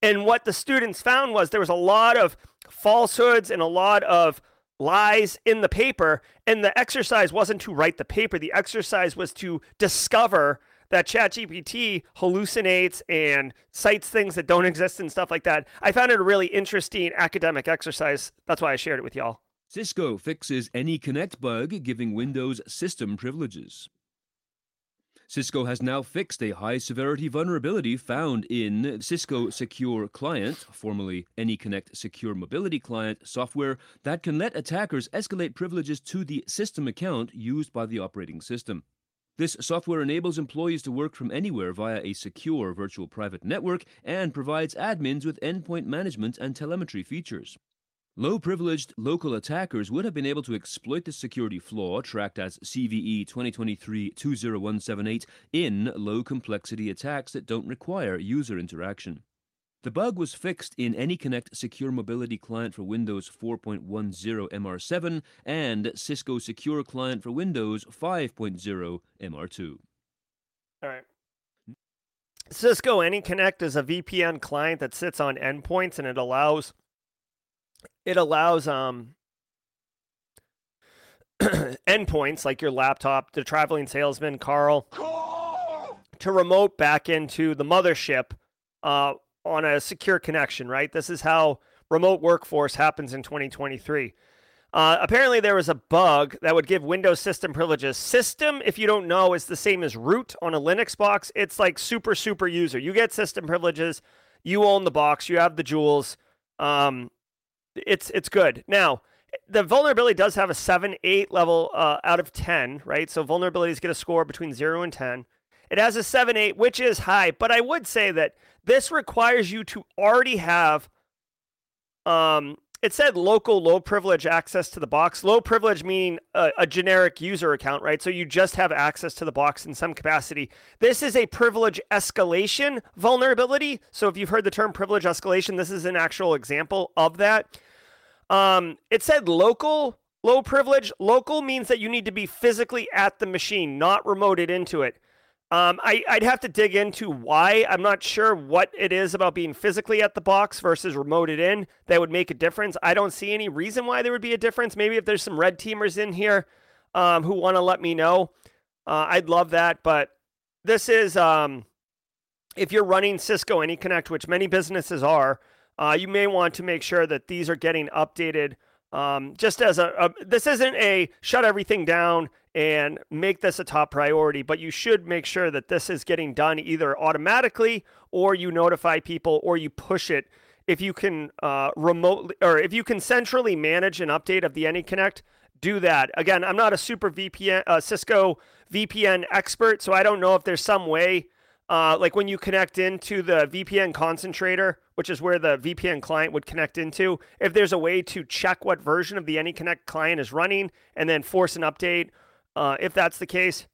Speaker 1: And what the students found was there was a lot of falsehoods and a lot of lies in the paper. And the exercise wasn't to write the paper, the exercise was to discover that ChatGPT hallucinates and cites things that don't exist and stuff like that. I found it a really interesting academic exercise. That's why I shared it with y'all.
Speaker 3: Cisco fixes AnyConnect bug giving Windows system privileges. Cisco has now fixed a high severity vulnerability found in Cisco Secure Client, formerly AnyConnect Secure Mobility Client software that can let attackers escalate privileges to the system account used by the operating system. This software enables employees to work from anywhere via a secure virtual private network and provides admins with endpoint management and telemetry features. Low privileged local attackers would have been able to exploit the security flaw tracked as CVE 2023 20178 in low complexity attacks that don't require user interaction. The bug was fixed in AnyConnect Secure Mobility Client for Windows 4.10 MR7 and Cisco Secure Client for Windows 5.0 MR2.
Speaker 1: All right. Cisco AnyConnect is a VPN client that sits on endpoints and it allows it allows um endpoints like your laptop, the traveling salesman, Carl, to remote back into the mothership uh, on a secure connection, right? This is how remote workforce happens in 2023. Uh, apparently, there was a bug that would give Windows system privileges. System, if you don't know, is the same as root on a Linux box. It's like super, super user. You get system privileges. You own the box. You have the jewels. Um, it's it's good. Now, the vulnerability does have a seven, eight level uh, out of ten, right? So vulnerabilities get a score between zero and ten. It has a seven, eight, which is high, but I would say that this requires you to already have. Um, it said local low privilege access to the box. Low privilege meaning a, a, generic user account, right? So you just have access to the box in some capacity. This is a privilege escalation vulnerability. So if you've heard the term privilege escalation, this is an actual example of that. Um, it said local low privilege. Local means that you need to be physically at the machine, not remoted into it. Um, I, would have to dig into why. I'm not sure what it is about being physically at the box versus remoted in that would make a difference. I don't see any reason why there would be a difference. Maybe if there's some red teamers in here um, who want to let me know, uh, I'd love that. But this is um, if you're running Cisco AnyConnect, which many businesses are, uh, you may want to make sure that these are getting updated. Um, just as a, a, this isn't a shut everything down and make this a top priority, but you should make sure that this is getting done either automatically or you notify people or you push it. If you can uh, remotely or if you can centrally manage an update of the AnyConnect, do that. Again, I'm not a super VPN uh, Cisco VPN expert, so I don't know if there's some way uh, like when you connect into the VPN concentrator, which is where the VPN client would connect into, if there's a way to check what version of the AnyConnect client is running and then force an update, uh, if that's the case.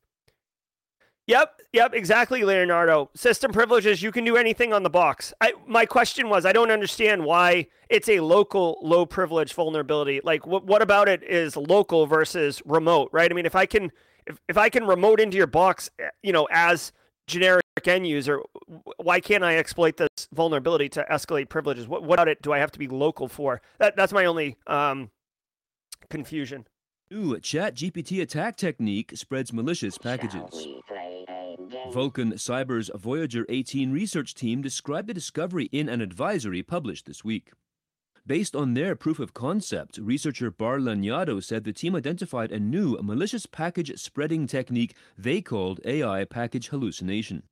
Speaker 1: Yep, yep, exactly, Leonardo. System privileges, you can do anything on the box. I, my question was, I don't understand why it's a local low privilege vulnerability. Like, what, what about it is local versus remote, right? I mean, if I can, if, if I can remote into your box, eh, you know, as generic end user, why can't I exploit this vulnerability to escalate privileges? What, what about it do I have to be local for? That, that's my only um, confusion.
Speaker 3: New ChatGPT attack technique spreads malicious packages. Vulcan Cyber's Voyager 18 research team described the discovery in an advisory published this week. Based on their proof of concept, researcher Bar Lanyado said the team identified a new malicious package spreading technique they called AI package hallucination.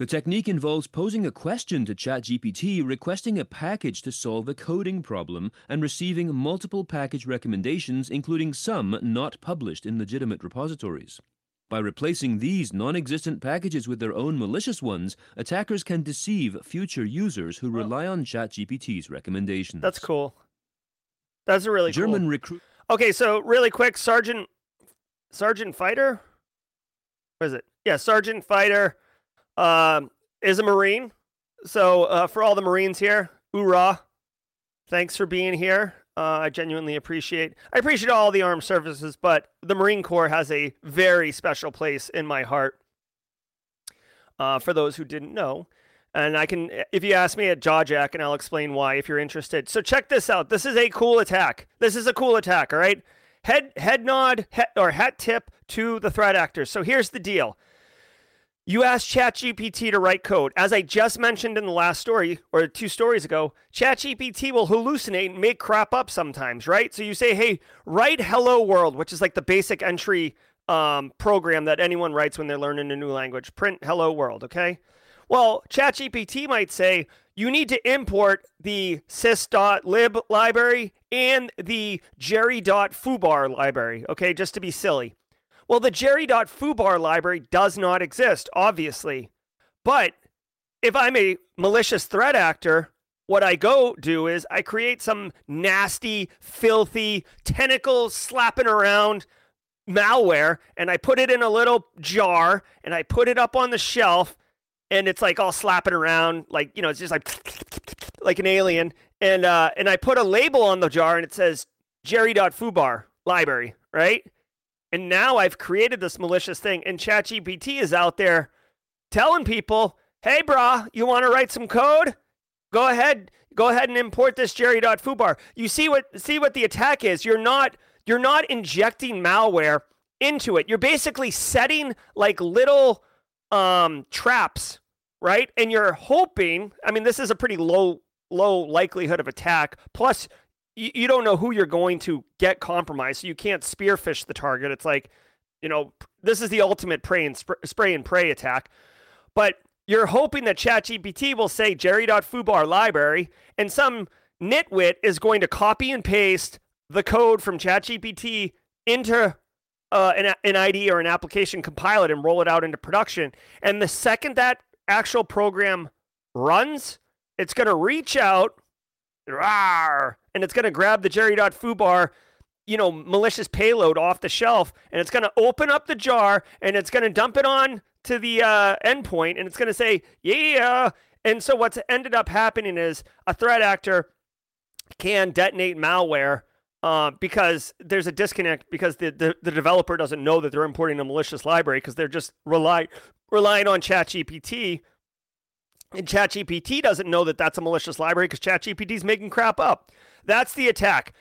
Speaker 3: The technique involves posing a question to ChatGPT, requesting a package to solve a coding problem, and receiving multiple package recommendations, including some not published in legitimate repositories. By replacing these non existent packages with their own malicious ones, attackers can deceive future users who rely on ChatGPT's recommendations.
Speaker 1: That's cool. That's a really
Speaker 3: German
Speaker 1: cool.
Speaker 3: recruit.
Speaker 1: Okay, so really quick, Sergeant Sergeant Fighter? What is it? Yeah, Sergeant Fighter um, is a Marine. So uh, for all the Marines here, hoorah! Thanks for being here. Uh, I genuinely appreciate. I appreciate all the armed services, but the Marine Corps has a very special place in my heart. Uh, for those who didn't know, and I can, if you ask me at Jawjack, and I'll explain why if you're interested. So check this out. This is a cool attack. This is a cool attack. All right, head head nod or hat tip to the threat actors. So here's the deal. You ask ChatGPT to write code. As I just mentioned in the last story, or two stories ago, ChatGPT will hallucinate and make crap up sometimes, right? So you say, hey, write hello world, which is like the basic entry um, program that anyone writes when they're learning a new language. Print hello world, okay? Well, ChatGPT might say, you need to import the sys.lib library and the jerry.foobar library, okay, just to be silly. Well, the jerry.foobar library does not exist, obviously. But if I'm a malicious threat actor, what I go do is I create some nasty, filthy, tentacles slapping around malware and I put it in a little jar and I put it up on the shelf and it's like all slapping around like you know it's just like like an alien and uh and I put a label on the jar and it says jerry.foobar library, right? And now I've created this malicious thing, and ChatGPT is out there telling people, hey, brah, you want to write some code? Go ahead. Go ahead and import this jerry.foobar. You see what see what the attack is. You're not you're not injecting malware into it. You're basically setting like little um, traps, right? And you're hoping, I mean, this is a pretty low low likelihood of attack. Plus, you, you don't know who you're going to get compromised. So you can't spearphish the target. It's like, you know, this is the ultimate pray and sp- spray and pray attack. But you're hoping that ChatGPT will say jerry.foobar library, and some nitwit is going to copy and paste the code from ChatGPT into uh, an, an ID or an application, compile it, and roll it out into production. And the second that actual program runs, it's going to reach out rawr, and it's going to grab the jerry.foobar you know malicious payload off the shelf and it's going to open up the jar and it's going to dump it on to the uh, endpoint and it's going to say yeah and so what's ended up happening is a threat actor can detonate malware uh, because there's a disconnect because the, the, the developer doesn't know that they're importing a malicious library because they're just rely, relying on ChatGPT and ChatGPT doesn't know that that's a malicious library because ChatGPT is making crap up. That's the attack.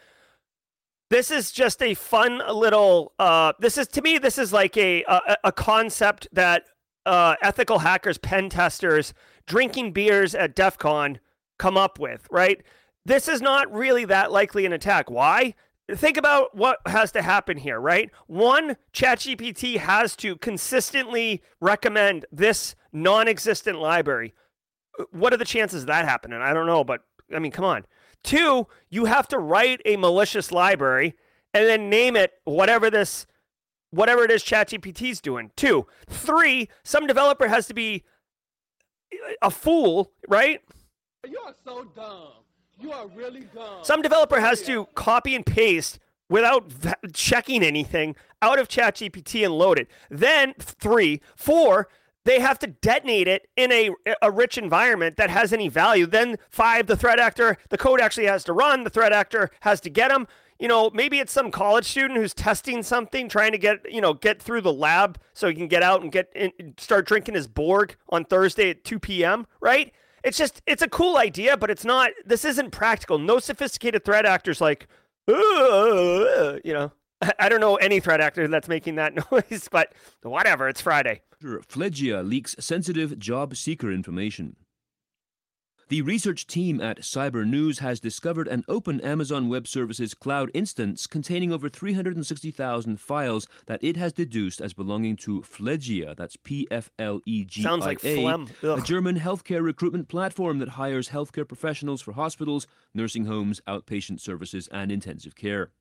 Speaker 1: This is just a fun little. Uh, this is to me. This is like a a, a concept that uh, ethical hackers, pen testers, drinking beers at DEF CON come up with. Right. This is not really that likely an attack. Why? Think about what has to happen here, right? One, ChatGPT has to consistently recommend this non existent library what are the chances of that happening? I don't know, but I mean, come on. Two, you have to write a malicious library and then name it whatever this whatever it is ChatGPT is doing. Two. Three, some developer has to be a fool, right?
Speaker 2: You are so dumb. You are really dumb.
Speaker 1: Some developer has to copy and paste without v- checking anything out of ChatGPT and load it. Then three, four, they have to detonate it in a, a rich environment that has any value. Then five, the threat actor, the code actually has to run. The threat actor has to get them. You know, maybe it's some college student who's testing something, trying to get you know get through the lab so he can get out and get in, start drinking his Borg on Thursday at 2 p.m. Right? It's just it's a cool idea, but it's not. This isn't practical. No sophisticated threat actors like, you know. I don't know any threat actor that's making that noise, but whatever. It's Friday.
Speaker 3: Pflegia leaks sensitive job seeker information. The research team at Cyber News has discovered an open Amazon Web Services cloud instance containing over 360,000 files that it has deduced as belonging to Pflegia, that's P F L E G
Speaker 1: Sounds like
Speaker 3: A,
Speaker 1: phlegm.
Speaker 3: a German healthcare recruitment platform that hires healthcare professionals for hospitals, nursing homes, outpatient services, and intensive care.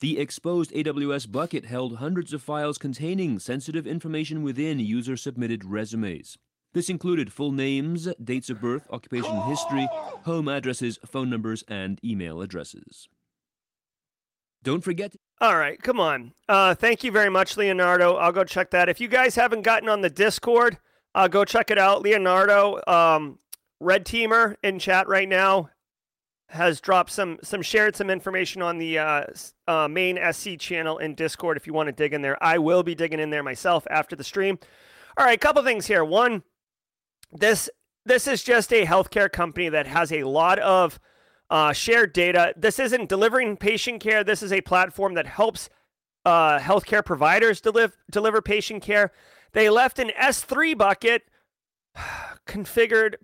Speaker 3: The exposed AWS bucket held hundreds of files containing sensitive information within user submitted resumes. This included full names, dates of birth, occupational history, home addresses, phone numbers, and email addresses. Don't forget
Speaker 1: All right, come on. Uh, thank you very much, Leonardo. I'll go check that. If you guys haven't gotten on the Discord, uh, go check it out. Leonardo, um, Red Teamer in chat right now, has dropped some some shared some information on the uh, uh, main SC channel in Discord. If you want to dig in there, I will be digging in there myself after the stream. All right, couple things here. One, this this is just a healthcare company that has a lot of uh, shared data. This isn't delivering patient care. This is a platform that helps uh, healthcare providers deliver deliver patient care. They left an S3 bucket configured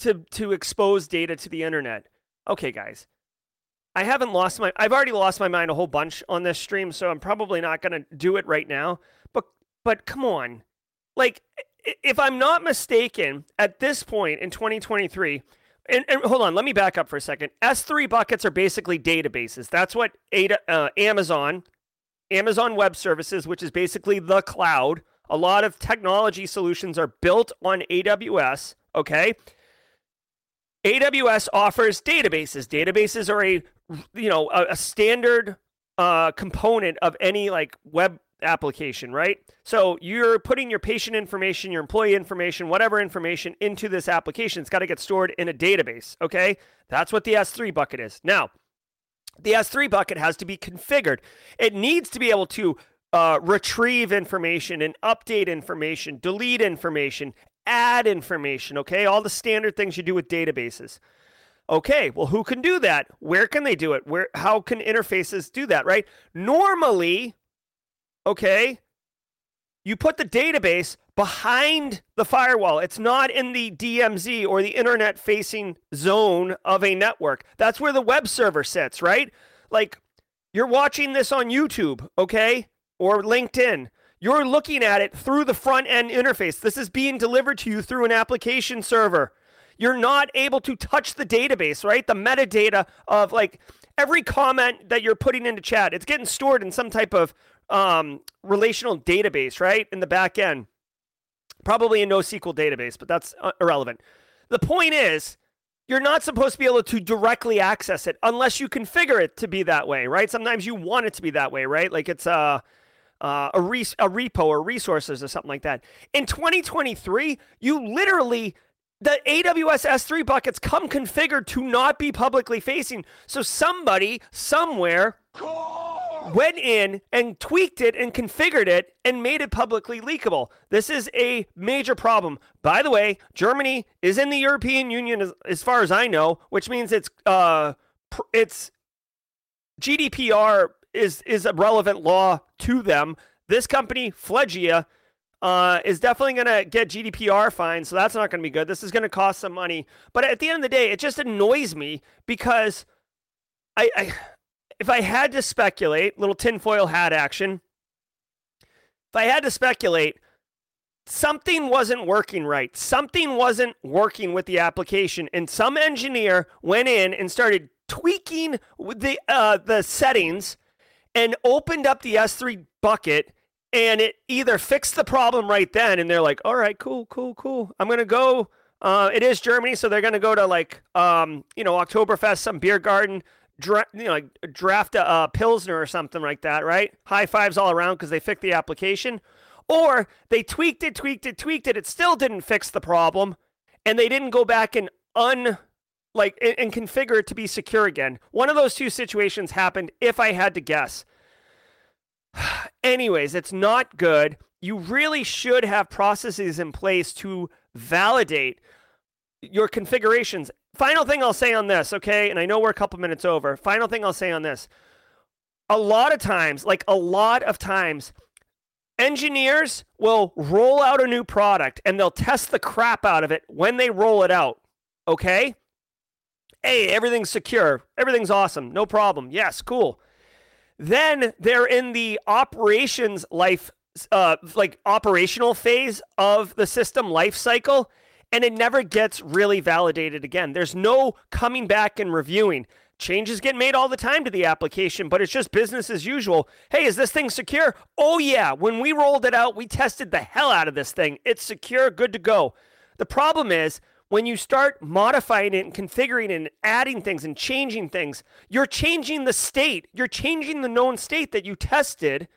Speaker 1: to to expose data to the internet. Okay, guys. I haven't lost my I've already lost my mind a whole bunch on this stream, so I'm probably not going to do it right now. But but come on. Like if I'm not mistaken, at this point in 2023, and, and hold on, let me back up for a second. S3 buckets are basically databases. That's what Ada, uh, Amazon, Amazon Web Services, which is basically the cloud. A lot of technology solutions are built on AWS. Okay. AWS offers databases. Databases are a you know a, a standard uh, component of any like web application, right? So you're putting your patient information, your employee information, whatever information into this application. It's got to get stored in a database. Okay, that's what the S3 bucket is. Now, the S3 bucket has to be configured. It needs to be able to uh, retrieve information and update information, delete information, add information. Okay, all the standard things you do with databases. Okay, well, who can do that? Where can they do it? Where? How can interfaces do that? Right? Normally, okay, you put the database behind the firewall. It's not in the DMZ or the internet facing zone of a network. That's where the web server sits, right? Like you're watching this on YouTube, okay? Or LinkedIn. You're looking at it through the front end interface. This is being delivered to you through an application server. You're not able to touch the database, right? The metadata of like every comment that you're putting into chat, it's getting stored in some type of um, relational database, right? In the back end. Probably a NoSQL database, but that's uh, irrelevant. The point is, you're not supposed to be able to directly access it unless you configure it to be that way, right? Sometimes you want it to be that way, right? Like it's a uh, a, res- a repo or resources or something like that. In 2023, you literally the AWS S3 buckets come configured to not be publicly facing. So somebody somewhere went in and tweaked it and configured it and made it publicly leakable. This is a major problem. By the way, Germany is in the European Union as, as far as I know, which means it's uh pr- it's GDPR is is a relevant law to them. This company, Pflegia, uh, is definitely going to get GDPR fines, so that's not going to be good. This is going to cost some money. But at the end of the day, it just annoys me because I, I if I had to speculate, little tinfoil hat action, if I had to speculate, something wasn't working right. Something wasn't working with the application, and some engineer went in and started tweaking the uh, the settings and opened up the S3 bucket. And it either fixed the problem right then, and they're like, "All right, cool, cool, cool. I'm gonna go Uh, it is Germany, so they're going to go to like, um, you know, Oktoberfest, some beer garden, dra- you know, like draft a, a pilsner or something like that, right? High fives all around because they fixed the application, or they tweaked it, tweaked it, tweaked it. It still didn't fix the problem, and they didn't go back and un like and, and configure it to be secure again. One of those two situations happened. If I had to guess. Anyways, it's not good. You really should have processes in place to validate your configurations. Final thing I'll say on this, okay? And I know we're a couple minutes over. Final thing I'll say on this. A lot of times, like a lot of times, engineers will roll out a new product and they'll test the crap out of it when they roll it out, okay? Hey, everything's secure. Everything's awesome. No problem. Yes, cool. Then they're in the operations life, uh, like operational phase of the system life cycle, and it never gets really validated again. There's no coming back and reviewing. Changes get made all the time to the application, but it's just business as usual. Hey, is this thing secure? Oh, yeah. When we rolled it out, we tested the hell out of this thing. It's secure, good to go. The problem is when you start modifying it and configuring it and adding things and changing things, you're changing the state. You're changing the known state that you tested,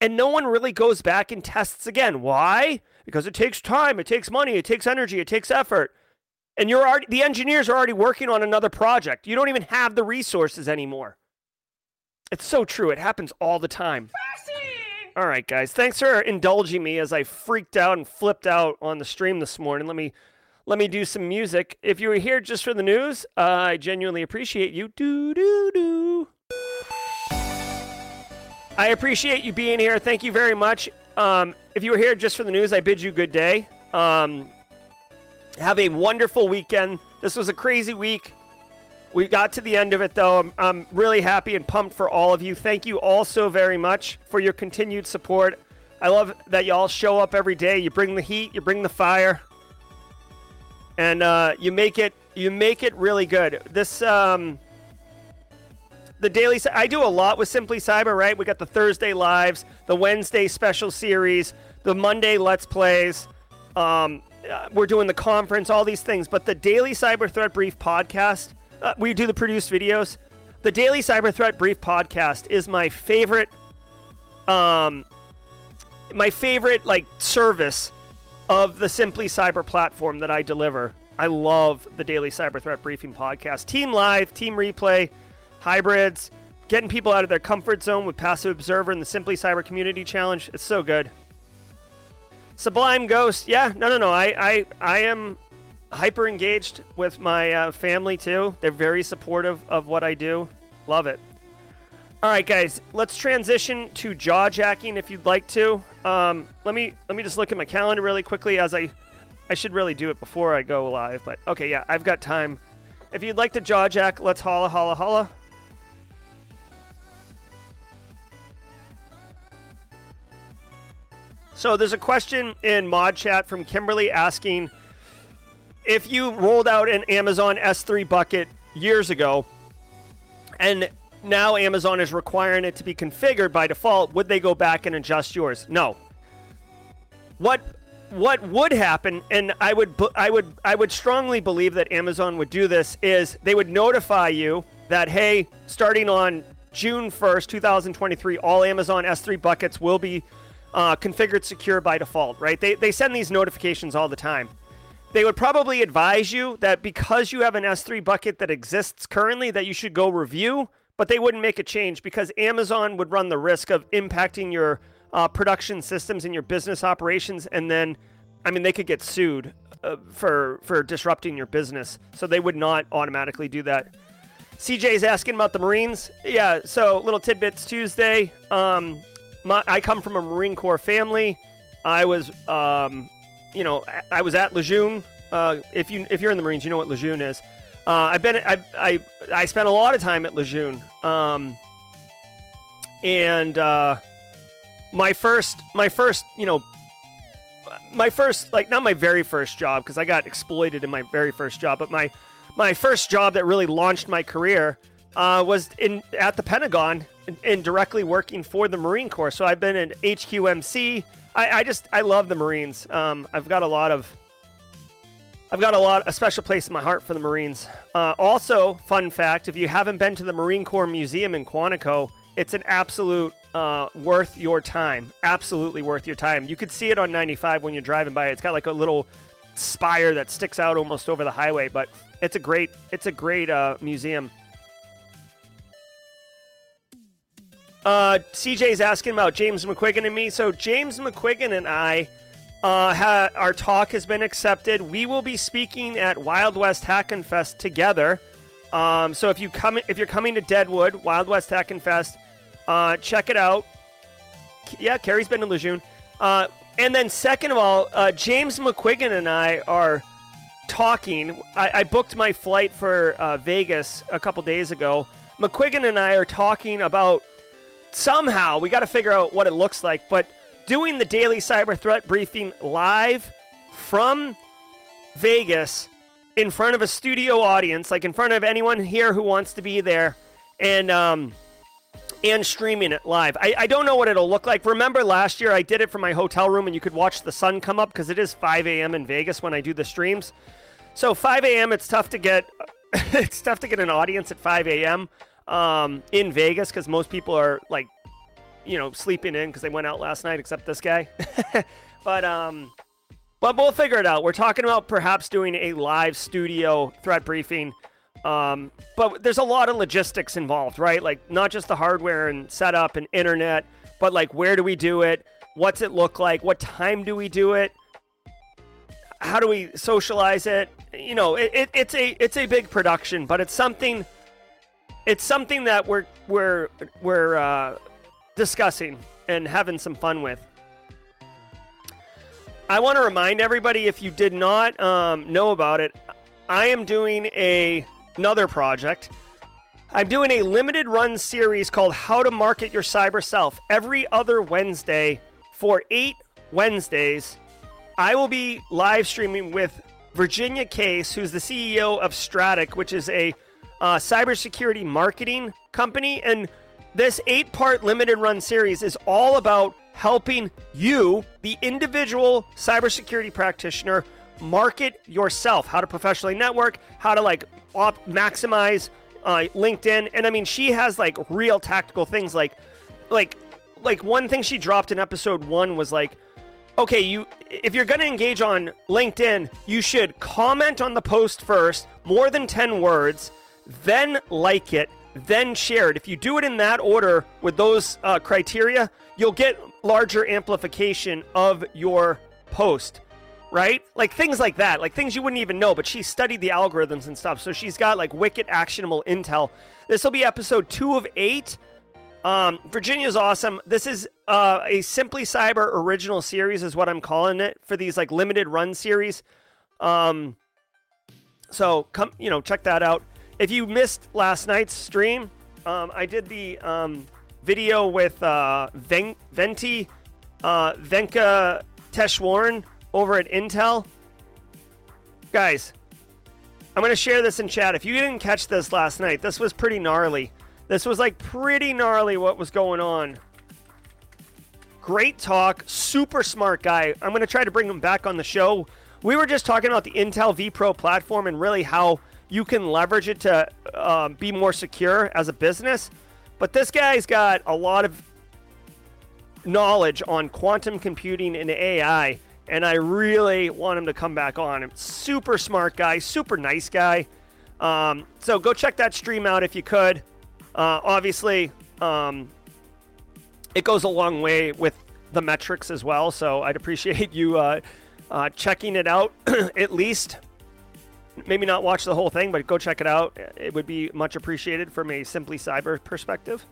Speaker 1: and no one really goes back and tests again. Why? Because it takes time, it takes money, it takes energy, it takes effort. And you're already the engineers are already working on another project. You don't even have the resources anymore. It's so true. It happens all the time. All right, guys. Thanks for indulging me as I freaked out and flipped out on the stream this morning. Let me let me do some music. If you were here just for the news, uh, I genuinely appreciate you. Do do do. I appreciate you being here. Thank you very much. Um, if you were here just for the news, I bid you good day. Um, have a wonderful weekend. This was a crazy week. We got to the end of it, though. I'm, I'm really happy and pumped for all of you. Thank you all so very much for your continued support. I love that y'all show up every day. You bring the heat, you bring the fire, and uh, you make it you make it really good. This um, the daily. I do a lot with Simply Cyber. Right, we got the Thursday lives, the Wednesday special series, the Monday Let's Plays. Um, uh, we're doing the conference, all these things. But the daily Cyber Threat Brief podcast, uh, we do the produced videos. The daily Cyber Threat Brief podcast is my favorite. Um, my favorite like service of the Simply Cyber platform that I deliver. I love the daily Cyber Threat Briefing podcast. Team Live, Team Replay, hybrids, getting people out of their comfort zone with Passive Observer and the Simply Cyber Community Challenge. It's so good. Sublime Ghost, yeah, no, no, no. I, I, I am hyper engaged with my uh, family too. They're very supportive of what I do. Love it. All right, guys, let's transition to jaw jacking if you'd like to. Um, let me let me just look at my calendar really quickly as I I should really do it before I go live, but okay, yeah, I've got time. If you'd like to jaw jack, let's holla holla holla. So there's a question in mod chat from Kimberly asking if you rolled out an Amazon S3 bucket years ago and now Amazon is requiring it to be configured by default, would they go back and adjust yours? No. What what would happen and I would I would I would strongly believe that Amazon would do this is they would notify you that hey, starting on June 1st, 2023, all Amazon S3 buckets will be uh, configured secure by default, right? They, they send these notifications all the time. They would probably advise you that because you have an S3 bucket that exists currently, that you should go review, but they wouldn't make a change because Amazon would run the risk of impacting your uh, production systems and your business operations, and then, I mean, they could get sued uh, for for disrupting your business. So they would not automatically do that. CJ is asking about the Marines. Yeah, so little tidbits Tuesday. Um, my, I come from a Marine Corps family. I was, um, you know, I was at Lejeune. Uh, if you if you're in the Marines, you know what Lejeune is. Uh, I've been I, I I spent a lot of time at Lejeune. Um, and uh, my first my first you know my first like not my very first job because I got exploited in my very first job, but my my first job that really launched my career uh, was in at the Pentagon and, directly working for the Marine Corps. So I've been in HQMC. I, I just I love the Marines. Um, I've got a lot of I've got a lot, a special place in my heart for the Marines. Uh, also, fun fact: if you haven't been to the Marine Corps Museum in Quantico, it's an absolute uh, worth your time. Absolutely worth your time. You could see it on 95 when you're driving by. It's got like a little spire that sticks out almost over the highway, but it's a great, it's a great uh, museum. Uh, CJ's asking about James McQuiggan and me. So James McQuiggan and I, uh, ha- our talk has been accepted. We will be speaking at Wild West Hackin' Fest together. Um, so if you come, if you're coming to Deadwood, Wild West Hackin' Fest, uh, check it out. Yeah, Carrie's been to Lejeune. Uh, and then second of all, uh, James McQuiggan and I are talking. I, I booked my flight for uh, Vegas a couple days ago. McQuiggan and I are talking about somehow we got to figure out what it looks like, but doing the daily cyber threat briefing live from Vegas in front of a studio audience, like in front of anyone here who wants to be there, and um, and streaming it live. I, I don't know what it'll look like. Remember last year I did it from my hotel room, and you could watch the sun come up because it is 5 a.m. in Vegas when I do the streams. So 5 a.m. It's tough to get it's tough to get an audience at 5 a.m. Um, in Vegas because most people are like you know, sleeping in because they went out last night, except this guy. but um, but we'll figure it out. We're talking about perhaps doing a live studio threat briefing. Um, but there's a lot of logistics involved, right? Like not just the hardware and setup and internet, but like where do we do it? What's it look like? What time do we do it? How do we socialize it? You know, it, it, it's a it's a big production, but it's something. It's something that we're we're we're uh, discussing and having some fun with. I want to remind everybody if you did not um, know about it, I am doing a, another project. I'm doing a limited run series called How to Market Your Cyber Self every other Wednesday for eight Wednesdays. I will be live streaming with Virginia Case, who's the CEO of Stratic, which is a uh, cybersecurity marketing company. And this eight part limited run series is all about helping you, the individual cybersecurity practitioner, market yourself, how to professionally network, how to like op- maximize uh, LinkedIn. And I mean, she has like real tactical things like, like, like one thing she dropped in episode one was like, okay, you if you're going to engage on LinkedIn, you should comment on the post first, more than 10 words, then like it, then shared. If you do it in that order with those uh, criteria, you'll get larger amplification of your post, right? Like things like that, like things you wouldn't even know, but she studied the algorithms and stuff. So she's got like wicked actionable intel. This will be episode two of eight. Um, Virginia's awesome. This is uh, a Simply Cyber original series, is what I'm calling it for these like limited run series. Um, so come, you know, check that out. If you missed last night's stream, um, I did the um, video with uh, Ven- Venti uh, Venka Teshwarn over at Intel. Guys, I'm going to share this in chat. If you didn't catch this last night, this was pretty gnarly. This was like pretty gnarly what was going on. Great talk, super smart guy. I'm going to try to bring him back on the show. We were just talking about the Intel vPro platform and really how you can leverage it to um, be more secure as a business. But this guy's got a lot of knowledge on quantum computing and AI, and I really want him to come back on. Super smart guy, super nice guy. Um, so go check that stream out if you could. Uh, obviously, um, it goes a long way with the metrics as well. So I'd appreciate you uh, uh, checking it out at least maybe not watch the whole thing, but go check it out. It would be much appreciated from a Simply Cyber perspective.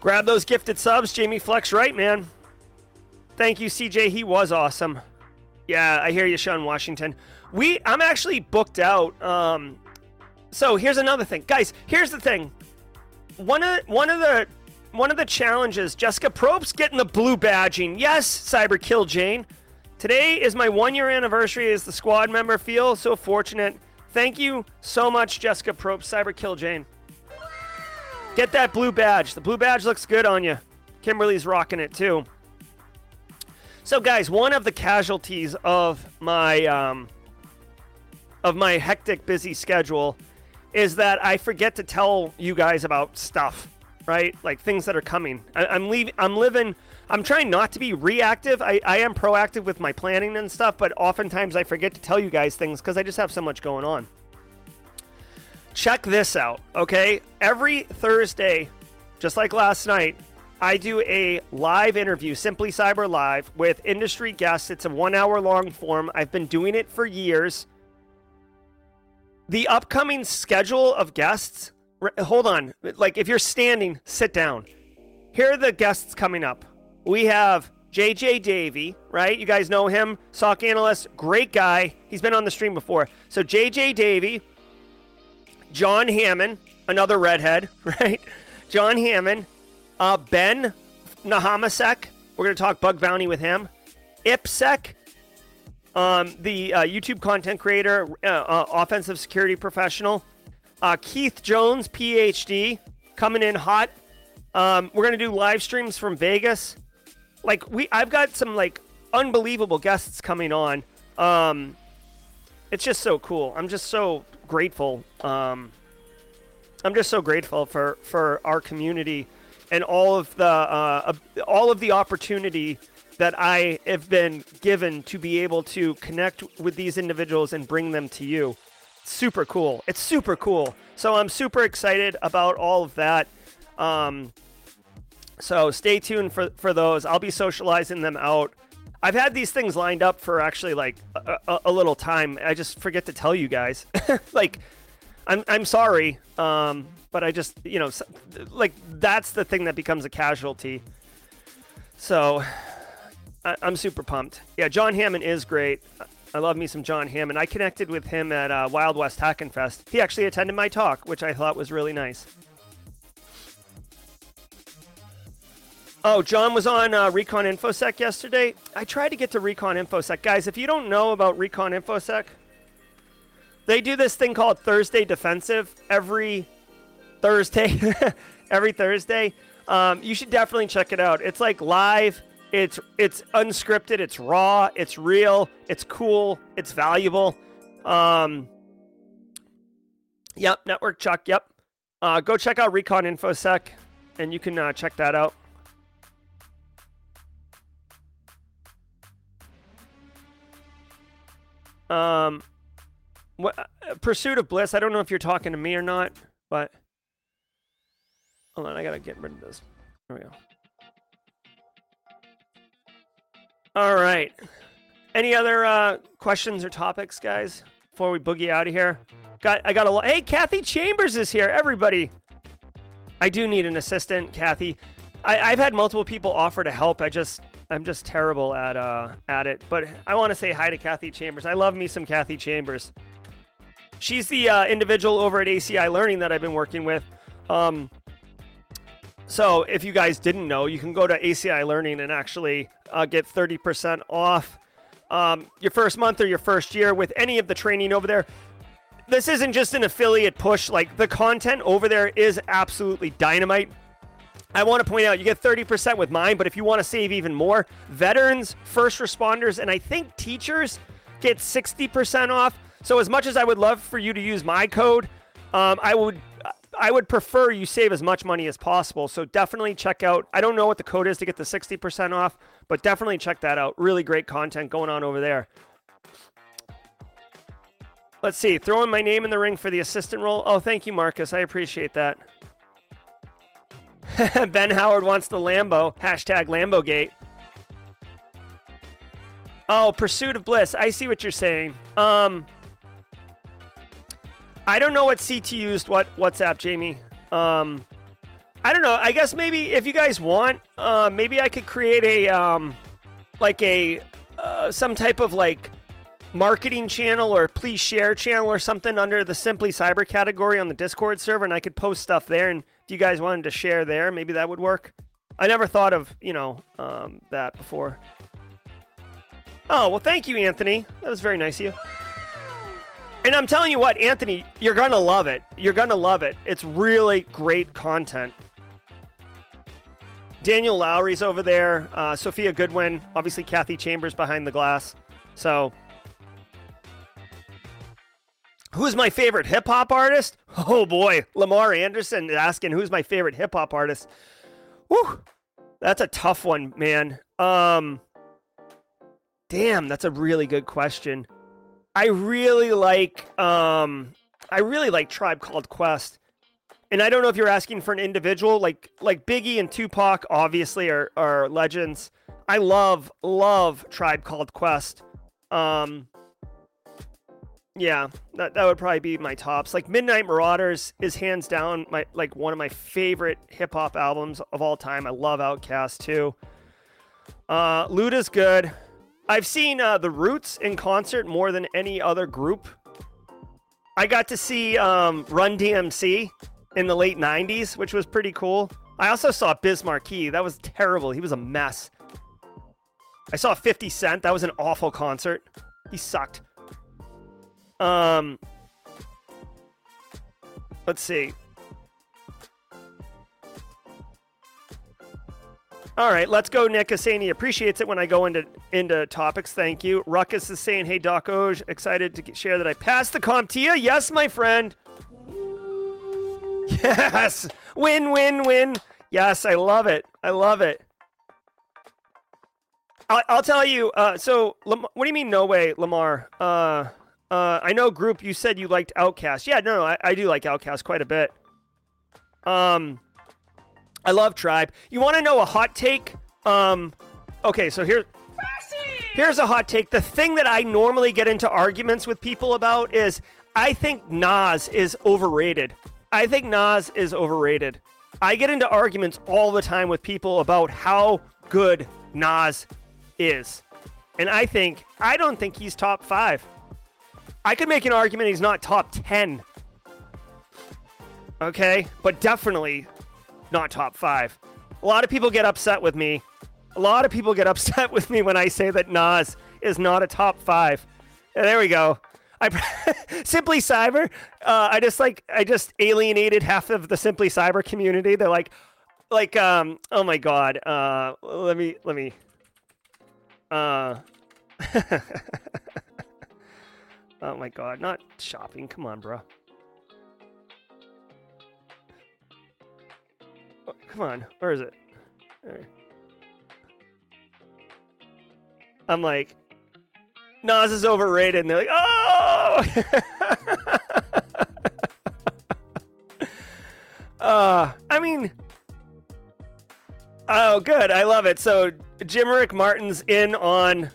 Speaker 1: Grab those gifted subs, Jamie Flex, right, man? Thank you, CJ. He was awesome. Yeah, I hear you, Sean Washington. We, I'm actually booked out. Um, so here's another thing, guys. Here's the thing. One of one of the one of the challenges, Jessica Probst getting the blue badging. Yes, Cyber Kill Jane. Today is my one year anniversary as the squad member. Feel so fortunate. Thank you so much, Jessica Probst, Cyber Kill Jane. Get that blue badge. The blue badge looks good on you. Kimberly's rocking it too. So, guys, one of the casualties of my um, of my hectic, busy schedule is that I forget to tell you guys about stuff, right? Like things that are coming. I, I'm leaving. I'm living. I'm trying not to be reactive. I, I am proactive with my planning and stuff, but oftentimes I forget to tell you guys things because I just have so much going on. Check this out, okay? Every Thursday, just like last night, I do a live interview, Simply Cyber Live, with industry guests. It's a one hour long form. I've been doing it for years. The upcoming schedule of guests, hold on. Like if you're standing, sit down. Here are the guests coming up. We have JJ Davy, right? You guys know him, SOC analyst, great guy. He's been on the stream before. So JJ Davy, John Hammond, another redhead, right? John Hammond, uh, Ben NahamSec. We're going to talk bug bounty with him. IppSec, um, the uh, YouTube content creator, uh, uh, offensive security professional. Uh, Keith Jones, PhD, coming in hot. Um, we're going to do live streams from Vegas. Like we, I've got some like unbelievable guests coming on. Um, it's just so cool. I'm just so grateful. Um, I'm just so grateful for for our community and all of the uh, all of the opportunity that I have been given to be able to connect with these individuals and bring them to you. Super cool. It's super cool. So I'm super excited about all of that. Um, so stay tuned for for those. I'll be socializing them out. I've had these things lined up for actually like a, a, a little time. I just forget to tell you guys. like, I'm I'm sorry, um, but I just you know like that's the thing that becomes a casualty. So I, I'm super pumped. Yeah, John Hammond is great. I love me some John Hammond. I connected with him at uh, Wild West Hackin' Fest. He actually attended my talk, which I thought was really nice. Oh, John was on uh, Recon InfoSec yesterday. I tried to get to Recon InfoSec. Guys, if you don't know about Recon InfoSec, they do this thing called Thursday Defensive every Thursday. every Thursday. Um, you should definitely check it out. It's like live. It's it's unscripted. It's raw. It's real. It's cool. It's valuable. Um, yep, Network Chuck. Yep. Uh, go check out Recon InfoSec, and you can uh, check that out. Um, what uh, Pursuit of Bliss? I don't know if you're talking to me or not, but hold on, I gotta get rid of this. There we go. All right. Any other uh, questions or topics, guys? Before we boogie out of here, got I got a hey Kathy Chambers is here. Everybody, I do need an assistant, Kathy. I, I've had multiple people offer to help. I just I'm just terrible at uh at it. But I want to say hi to Kathy Chambers. I love me some Kathy Chambers. She's the uh, individual over at ACI Learning that I've been working with. Um, so if you guys didn't know, you can go to ACI Learning and actually uh, get 30% off um, your first month or your first year with any of the training over there. This isn't just an affiliate push. Like the content over there is absolutely dynamite. I want to point out you get 30% with mine, but if you want to save even more, veterans, first responders, and I think teachers get 60% off. So as much as I would love for you to use my code, um, I would I would prefer you save as much money as possible. So definitely check out. I don't know what the code is to get the 60% off, but definitely check that out. Really great content going on over there. Let's see. Throwing my name in the ring for the assistant role. Oh, thank you, Marcus. I appreciate that. ben Howard wants the Lambo. Hashtag Lambogate. Oh, Pursuit of Bliss. I see what you're saying. Um, I don't know what CT used what WhatsApp, Jamie. Um, I don't know. I guess maybe if you guys want, uh, maybe I could create a um, like a uh, some type of like marketing channel or please share channel or something under the Simply Cyber category on the Discord server, and I could post stuff there. And if you guys wanted to share there, maybe that would work. I never thought of you know um, that before. Oh well, thank you, Anthony. That was very nice of you. And I'm telling you what, Anthony, you're gonna love it. You're gonna love it. It's really great content. Daniel Lowrie's over there. Uh, Sophia Goodwin, obviously Kathy Chambers behind the glass. So Who's my favorite hip hop artist? Oh boy, Lamar Anderson asking who's my favorite hip hop artist. Whew, that's a tough one, man. Um, damn, that's a really good question. I really like, um, I really like Tribe Called Quest, and I don't know if you're asking for an individual, like like Biggie and Tupac, obviously are are legends. I love love Tribe Called Quest. Um, yeah, that, that would probably be my tops. Like Midnight Marauders is hands down my like one of my favorite hip hop albums of all time. I love Outkast too. Uh, Luda's good. I've seen uh, the Roots in concert more than any other group. I got to see um, Run DMC in the late '90s, which was pretty cool. I also saw Biz Markie. That was terrible. He was a mess. I saw 50 Cent. That was an awful concert. He sucked. Um, let's see. All right, let's go. Nick he appreciates it when I go into into topics. Thank you. Ruckus is saying, "Hey Doc Oj, excited to share that I passed the CompTIA. Yes, my friend. Yes, win, win, win. Yes, I love it. I love it. I'll, I'll tell you. Uh, so, Lam- what do you mean? No way, Lamar. Uh, uh, I know, group. You said you liked OutKast. Yeah, no, no, I, I do like OutKast quite a bit. Um, I love Tribe. You want to know a hot take? Um, okay, so here, here's a hot take. The thing that I normally get into arguments with people about is I think Nas is overrated. I think Nas is overrated. I get into arguments all the time with people about how good Nas is. And I think, I don't think he's top five. I could make an argument he's not top 10. Okay? But definitely not top five. A lot of people get upset with me. A lot of people get upset with me when I say that Nas is not a top five. There we go. I simply cyber. Uh, I just like I just alienated half of the simply cyber community. They're like, like um. Oh my god. Uh, let me let me. Uh. oh my god. Not shopping. Come on, bro. Oh, come on. Where is it? There. I'm like, Nas is overrated, and they're like, oh. uh, I mean, oh, good. I love it. So Jimerick Martin's in on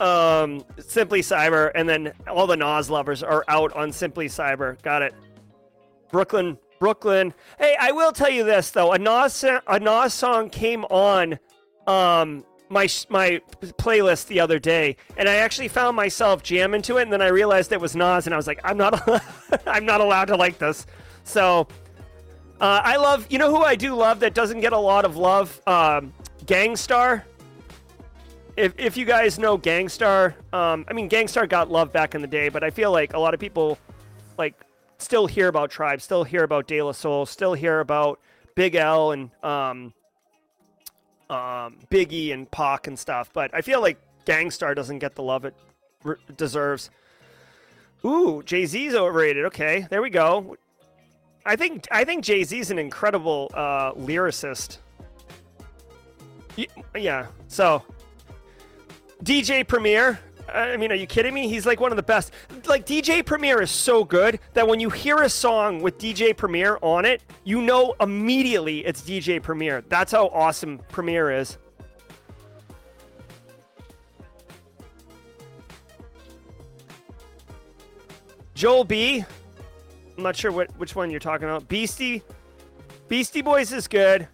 Speaker 1: um, Simply Cyber, and then all the Nas lovers are out on Simply Cyber. Got it. Brooklyn, Brooklyn. Hey, I will tell you this though. A Nas, a Nas song came on um, my my playlist the other day, and I actually found myself jamming to it, and then I realized it was Nas, and I was like, I'm not, I'm not allowed to like this. So, uh, I love, you know, who I do love that doesn't get a lot of love, um, Gang Starr. If if you guys know Gang Starr, um, I mean, Gang Starr got love back in the day, but I feel like a lot of people, like, still hear about Tribe, still hear about De La Soul, still hear about Big L and um, um, Biggie and Pac and stuff, but I feel like Gang Starr doesn't get the love it r- deserves. Ooh, Jay Z's overrated. Okay, there we go. I think I think Jay Z's an incredible uh, lyricist. Yeah. So DJ Premier. I mean, are you kidding me? He's like one of the best. Like DJ Premier is so good that when you hear a song with DJ Premier on it, you know immediately it's DJ Premier. That's how awesome Premier is. Joel B. I'm not sure what which one you're talking about. Beastie Beastie Boys is good.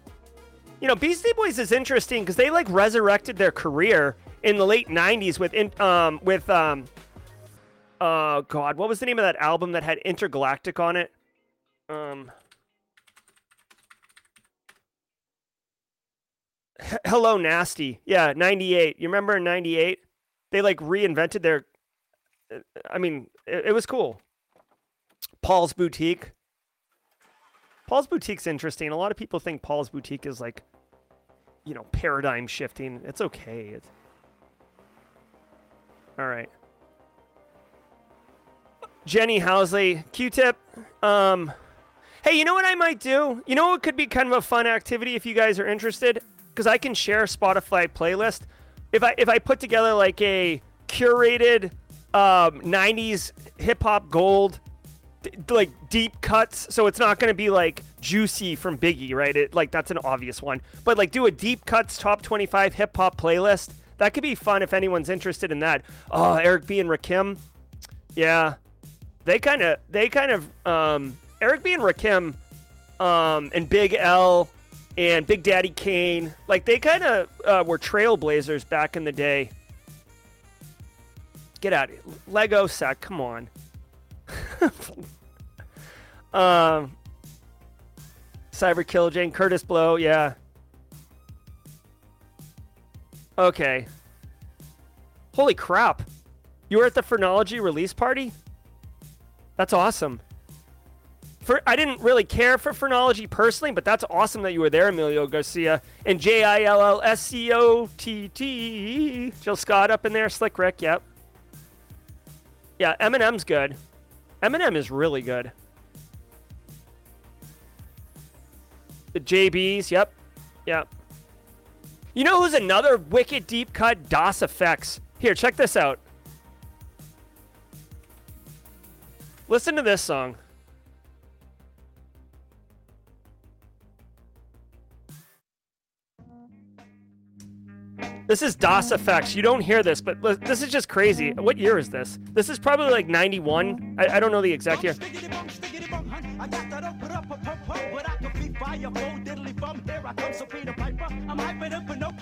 Speaker 1: You know, Beastie Boys is interesting because they like resurrected their career in the late '90s with in, um with um uh God, what was the name of that album that had Intergalactic on it? Um. H- Hello Nasty. Yeah, 98. You remember in 98? They like reinvented their I mean, it, it was cool. Paul's Boutique. Paul's Boutique's interesting. A lot of people think Paul's Boutique is like, you know, paradigm shifting. It's okay. It's... All right. Jenny Housley, Q-Tip. Um, hey, you know what I might do? You know what could be kind of a fun activity if you guys are interested? Because I can share a Spotify playlist. If I if I put together like a curated um, '90s hip hop gold, d- like deep cuts, so it's not going to be like juicy from Biggie, right? It like that's an obvious one, but like do a deep cuts top 25 hip hop playlist. That could be fun if anyone's interested in that. Oh, Eric B and Rakim, yeah, they kind of they kind of um, Eric B and Rakim um, and Big L and Big Daddy Kane, like they kind of uh, were trailblazers back in the day. Get out, Lego set, come on. um, Cyber Kill Jane Kurtis Blow, yeah. Okay. Holy crap! You were at the Phrenology release party. That's awesome. For, I didn't really care for phrenology personally, but that's awesome that you were there, Emilio Garcia. And J I L L S C O T T. Jill Scott up in there. Slick Rick, yep. Yeah, Eminem's good. Eminem is really good. The JBs, yep. Yep. You know who's another wicked deep cut? Das EFX. Here, check this out. Listen to this song. This is Das EFX. You don't hear this, but this is just crazy. What year is this? This is probably like 91. I, I don't know the exact year.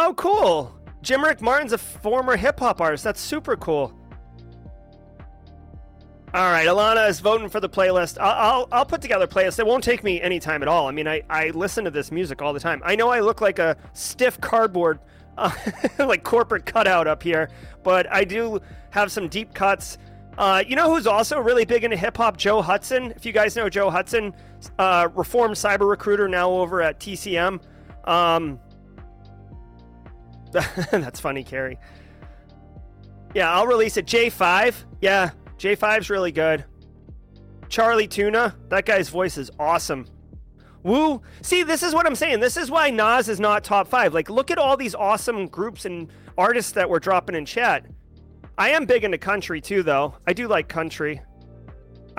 Speaker 1: oh, cool. Jim Rick Martin's a former hip hop artist. That's super cool. All right, Alana is voting for the playlist. I'll, I'll, I'll put together a playlist. It won't take me any time at all. I mean, I, I listen to this music all the time. I know I look like a stiff cardboard, uh, like corporate cutout up here, but I do have some deep cuts. Uh, you know who's also really big into hip hop? Joe Hudson. If you guys know Joe Hudson, uh, reformed cyber recruiter now over at TCM. Um, that's funny, Carrie. Yeah, I'll release it. J5. Yeah, J5's really good. Charlie Tuna, that guy's voice is awesome. Woo. See, this is what I'm saying. This is why Nas is not top five. Like, look at all these awesome groups and artists that we're dropping in chat. I am big into country too, though. I do like country.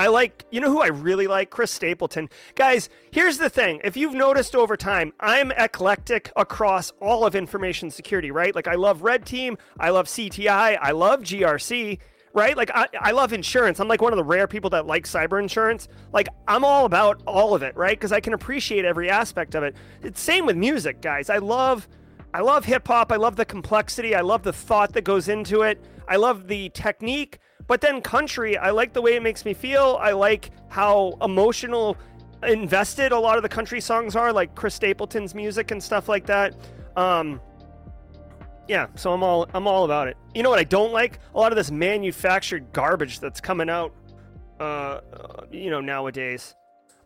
Speaker 1: I like, you know who I really like? Chris Stapleton. Guys, here's the thing. If you've noticed over time, I'm eclectic across all of information security, right? Like, I love Red Team, I love CTI, I love GRC, right? Like, I, I love insurance. I'm like one of the rare people that like cyber insurance. Like, I'm all about all of it, right? Because I can appreciate every aspect of it. It's same with music, guys. I love. I love hip hop. I love the complexity. I love the thought that goes into it. I love the technique. But then country, I like the way it makes me feel. I like how emotional invested a lot of the country songs are, like Chris Stapleton's music and stuff like that. Um, yeah, so I'm all I'm all about it. You know what I don't like? A lot of this manufactured garbage that's coming out, uh, uh, you know, nowadays.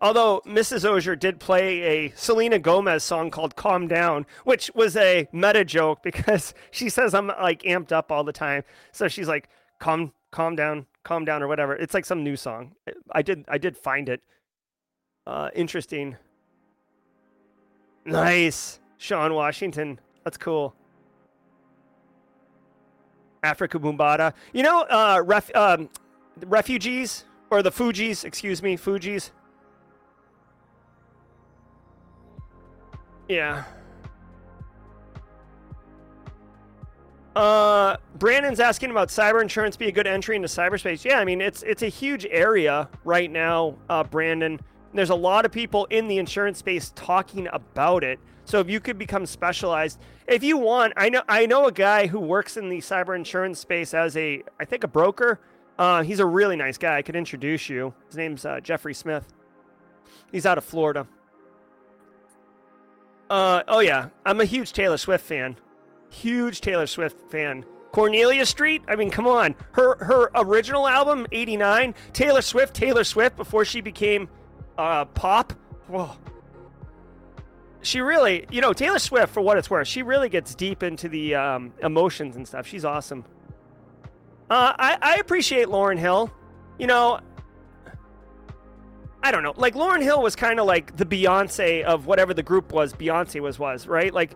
Speaker 1: Although Mrs. Ozier did play a Selena Gomez song called "Calm Down," which was a meta joke because she says I'm like amped up all the time, so she's like, "Calm, calm down, calm down," or whatever. It's like some new song. I did, I did find it uh, interesting. Nice, Sean Washington. That's cool. Afrika Bambaataa. You know, uh, ref, um, refugees or the Fugees, excuse me, Fugees. Yeah. Uh, Brandon's asking about cyber insurance be a good entry into cyberspace. Yeah, I mean it's it's a huge area right now, uh, Brandon. There's a lot of people in the insurance space talking about it. So if you could become specialized, if you want, I know I know a guy who works in the cyber insurance space as a I think a broker. Uh, he's a really nice guy. I could introduce you. His name's uh, Jeffrey Smith. He's out of Florida. Uh, oh yeah, I'm a huge Taylor Swift fan. Huge Taylor Swift fan. Cornelia Street. I mean, come on. Her her original album, '89. Taylor Swift. Taylor Swift before she became uh, pop. Whoa. She really, you know, Taylor Swift, for what it's worth, she really gets deep into the um, emotions and stuff. She's awesome. Uh, I, I appreciate Lauryn Hill. You know, I don't know. Like Lauryn Hill was kind of like the Beyonce of whatever the group was. Beyonce was was right. Like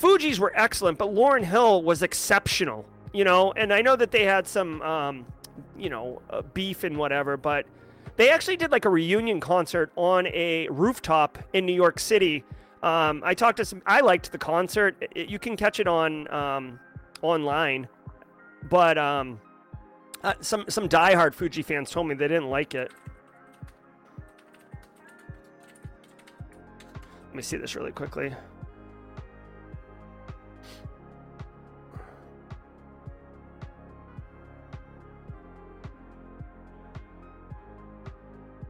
Speaker 1: Fugees were excellent, but Lauryn Hill was exceptional. You know, and I know that they had some, um, you know, uh, beef and whatever, but they actually did like a reunion concert on a rooftop in New York City. Um, I talked to some. I liked the concert. It, you can catch it on um, online, but um, uh, some some diehard Fugee fans told me they didn't like it. Let me see this really quickly.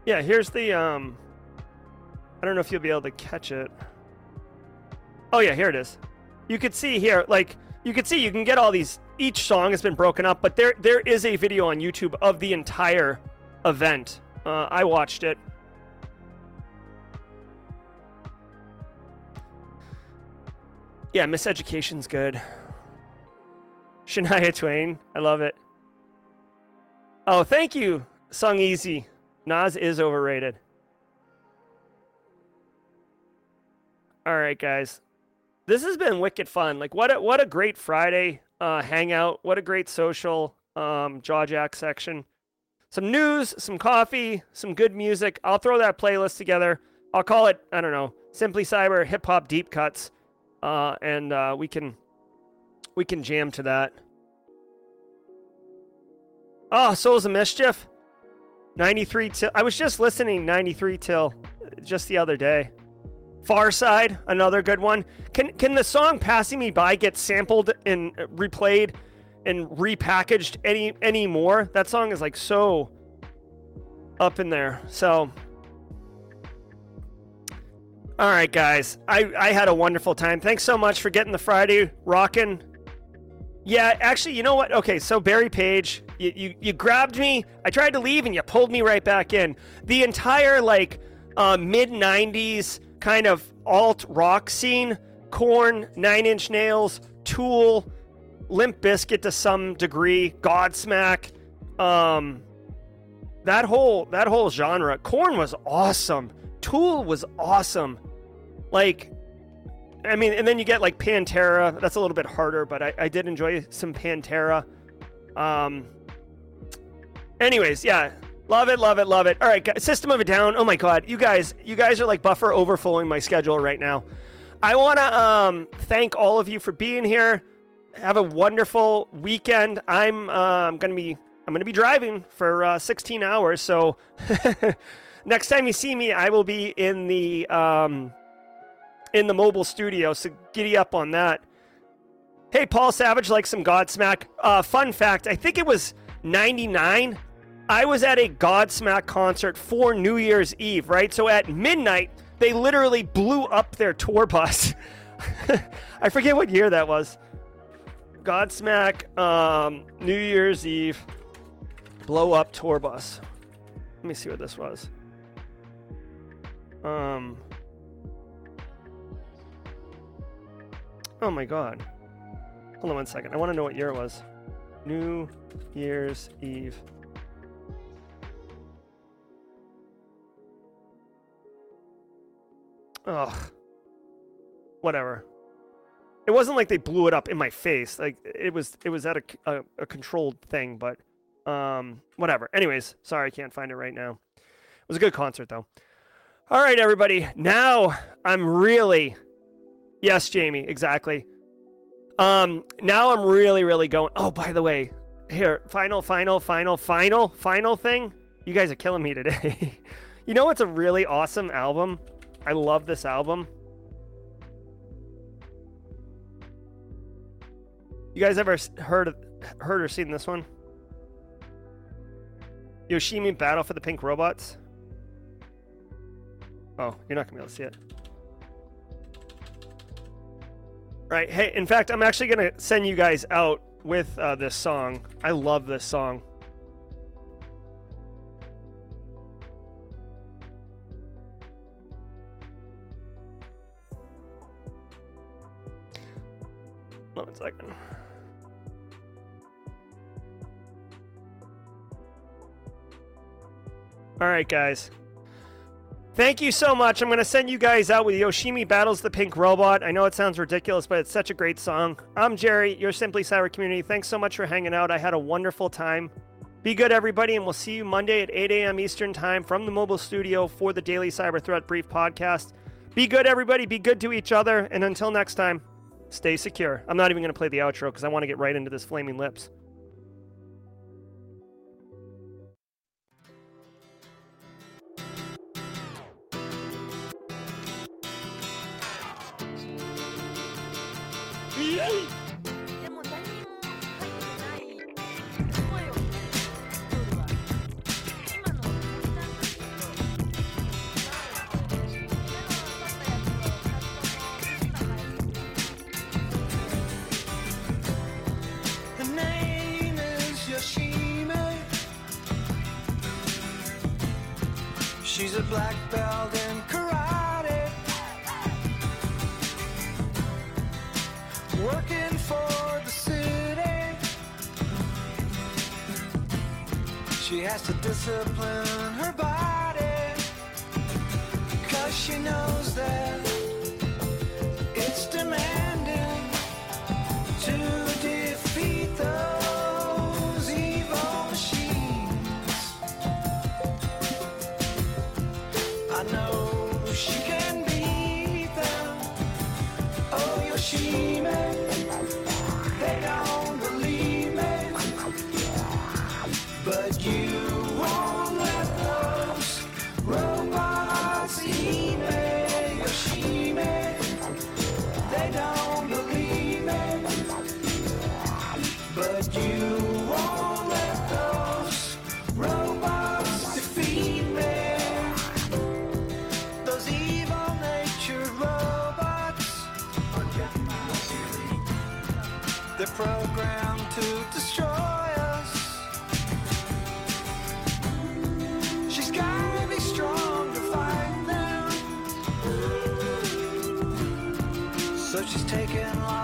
Speaker 1: Yeah, here's the um I don't know if you'll be able to catch it. Oh yeah, here it is. You could see here like you can see you can get all these each song has been broken up, but there there is a video on YouTube of the entire event. Uh, I watched it. Yeah, Miseducation's good. Shania Twain, I love it. Oh, thank you, Sung Easy. Nas is overrated. All right, guys. This has been wicked fun. Like what a what a great Friday uh, hangout. What a great social um, jaw jack section. Some news, some coffee, some good music. I'll throw that playlist together. I'll call it I don't know, Simply Cyber Hip Hop Deep Cuts, uh, and uh, we can we can jam to that. Oh, Souls of Mischief. 93 till I was just listening 93 till just the other day. Pharcyde, another good one. Can can the song "Passing Me By" get sampled and replayed and repackaged any any more? That song is like so up in there. So, all right, guys, I I had a wonderful time. Thanks so much for getting the Friday rocking. Yeah, actually, you know what? Okay, so Barry Page, you, you you grabbed me. I tried to leave and you pulled me right back in. The entire like uh, mid '90s kind of alt rock scene. Korn, Nine Inch Nails, Tool, Limp Bizkit to some degree, Godsmack, um, that whole that whole genre. Korn was awesome. Tool was awesome. Like, I mean, and then you get like Pantera. That's a little bit harder, but I, I did enjoy some Pantera. Um. Anyways, yeah, Love it, love it, love it. All right, System of a Down. Oh my God, you guys, you guys are like buffer overflowing my schedule right now. I want to um, thank all of you for being here. Have a wonderful weekend. I'm um, gonna be I'm gonna be driving for uh, 16 hours. So next time you see me, I will be in the um, in the mobile studio. So giddy up on that. Hey, Paul Savage likes some Godsmack. Uh, fun fact: I think it was 99 I was at a Godsmack concert for New Year's Eve, right? So at midnight, they literally blew up their tour bus. I forget what year that was. Godsmack, um, New Year's Eve, blow up tour bus. Let me see what this was. Um. Oh my god. Hold on one second. I want to know what year it was. New Year's Eve. Ugh. Whatever. It wasn't like they blew it up in my face. Like it was, it was at a, a, a controlled thing, but um, whatever. Anyways, sorry I can't find it right now. It was a good concert though. All right, everybody. Now I'm really, yes, Jamie, exactly. Um, now I'm really, really going. Oh, by the way, here, final, final, final, final, final thing. You guys are killing me today. you know what's a really awesome album? I love this album. You guys ever heard heard or seen this one? Yoshimi Battle for the Pink Robots. Oh, you're not gonna be able to see it. Right. Hey, in fact, I'm actually gonna send you guys out with uh, this song. I love this song. Second. All right, guys. Thank you so much. I'm going to send you guys out with Yoshimi Battles the Pink Robot. I know it sounds ridiculous, but it's such a great song. I'm Jerry, your Simply Cyber community. Thanks so much for hanging out. I had a wonderful time. Be good, everybody, and we'll see you Monday at 8 a.m. Eastern Time from the mobile studio for the Daily Cyber Threat Brief podcast. Be good, everybody. Be good to each other. And until next time, stay secure. I'm not even going to play the outro because I want to get right into this Flaming Lips.
Speaker 6: A black belt in karate. Working for the city. She has to discipline her body. Cause she knows that it's demanding So she's